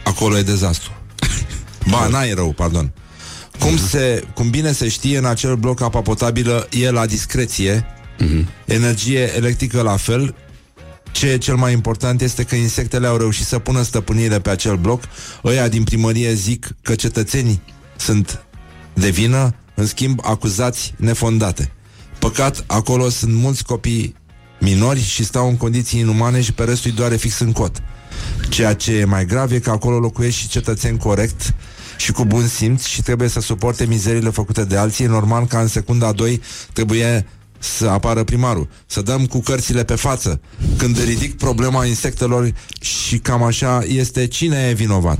acolo e dezastru. Ba, n-ai rău, pardon. Cum, se, cum bine se știe, în acel bloc apa potabilă e la discreție, energie electrică la fel, ce e cel mai important este că insectele au reușit să pună stăpânire pe acel bloc. Ăia din primărie zic că cetățenii sunt de vină, în schimb acuzați nefondate. Păcat, acolo sunt mulți copii minori și stau în condiții inumane și pe restul îi doare fix în cot. Ceea ce e mai grav e că acolo locuiesc și cetățeni corect și cu bun simț și trebuie să suporte mizerile făcute de alții. E normal ca în secunda a 2 trebuie să apară primarul, să dăm cu cărțile pe față când ridic problema insectelor și cam așa este cine e vinovat.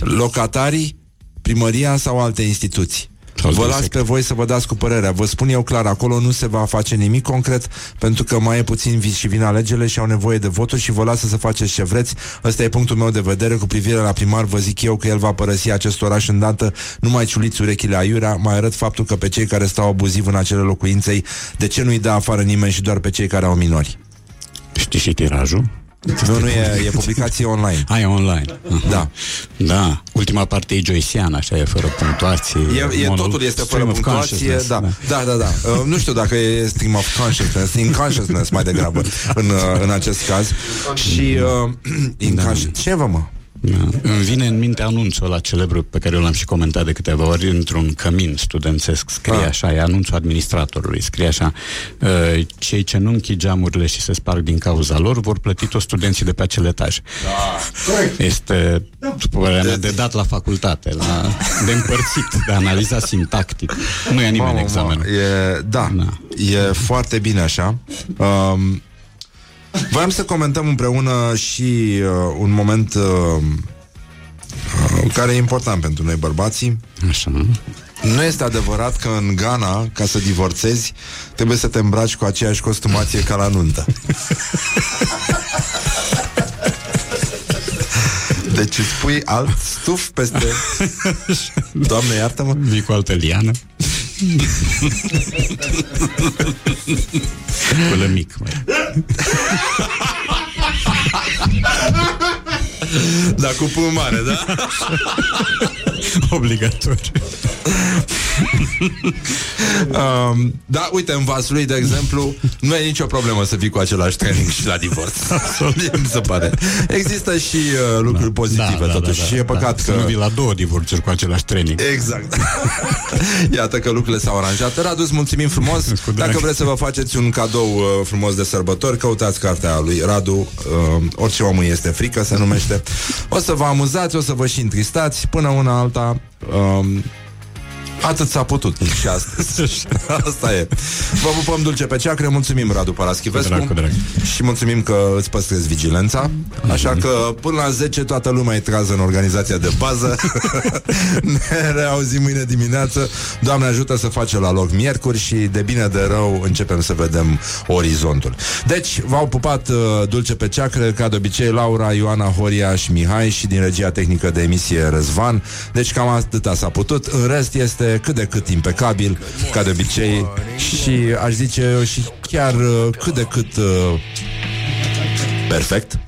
Locatarii, primăria sau alte instituții. Sau Vă alte las secte. pe voi să vă dați cu părerea. Vă spun eu clar, acolo nu se va face nimic concret pentru că mai e puțin vi- și vin alegerile și au nevoie de voturi și vă lasă să faceți ce vreți. Ăsta e punctul meu de vedere cu privire la primar. Vă zic eu că el va părăsi acest oraș îndată. Nu mai ciuliți urechile aiurea. Mai arăt faptul că pe cei care stau abuziv în acele locuinței, de ce nu-i dă afară nimeni și doar pe cei care au minori? Știi și tirajul? Nu, nu e, e publicație online. Ai online. Aha. Da. Da. Ultima parte e joyceană, așa e fără punctuație. E, e, Mono- totul este fără stream of punctuație, consciousness, da, da, da, da. Uh, nu știu dacă e stream of consciousness, stream consciousness mai degrabă în, uh, în acest caz. Și uh, in Da. consci- ce vă mă? Da. Îmi vine în minte anunțul ăla celebru pe care eu l-am și comentat de câteva ori într-un cămin studențesc. Scrie Ah. așa, e anunțul administratorului. Scrie așa, "Uh, cei ce nu închid geamurile și se sparg din cauza lor vor plăti toți studenții de pe acel etaj. Da. Este, după părerea mea, de dat la facultate, la, de împărțit, de analizat sintactic. Nu ia nimeni Mamă, examenul. mă, E, da, e foarte bine așa. Um, Voiam să comentăm împreună și uh, un moment uh, uh, care e important pentru noi bărbații. Așa. Nu este adevărat că în Ghana, ca să divorțezi, trebuie să te îmbraci cu aceeași costumație ca la nuntă. Deci îți pui alt stuf peste... Doamne, iartă-mă. Vii cu altă liană. cu lămic, mai. Da, cu pân mare, da? Obligatoriu. um, da, uite, în Vaslui, de exemplu, nu e nicio problemă să fii cu același training și la divorț. Mie Mi se pare. Există și uh, lucruri pozitive, totuși. și e păcat Să că... nu vii la două divorțuri cu același training. Exact. Iată că lucrurile s-au aranjat. Radu, îți mulțumim frumos. Dacă vreți să vă faceți un cadou uh, frumos de sărbători, căutați cartea lui Radu. Uh, orice om îi este frică, se numește. O să vă amuzați, o să vă și întristați. Până una alta... Um, Atât s-a putut și astăzi. Asta e. Vă pupăm dulce pe ceacre, mulțumim Radu Paraschivescu Cu drag, cu drag. și mulțumim că îți păstrezi vigilența. Așa că până la 10 toată lumea e trează în organizația de bază. ne reauzim mâine dimineață. Doamne ajută să face la loc miercuri și de bine de rău începem să vedem orizontul. Deci, v-au pupat uh, dulce pe ceacre, ca de obicei Laura, Ioana, Horia și Mihai și din regia tehnică de emisie Răzvan. Deci cam atâta s-a putut. În rest este cât de cât impecabil, ca de obicei și aș zice eu și chiar uh, cât de cât uh, perfect.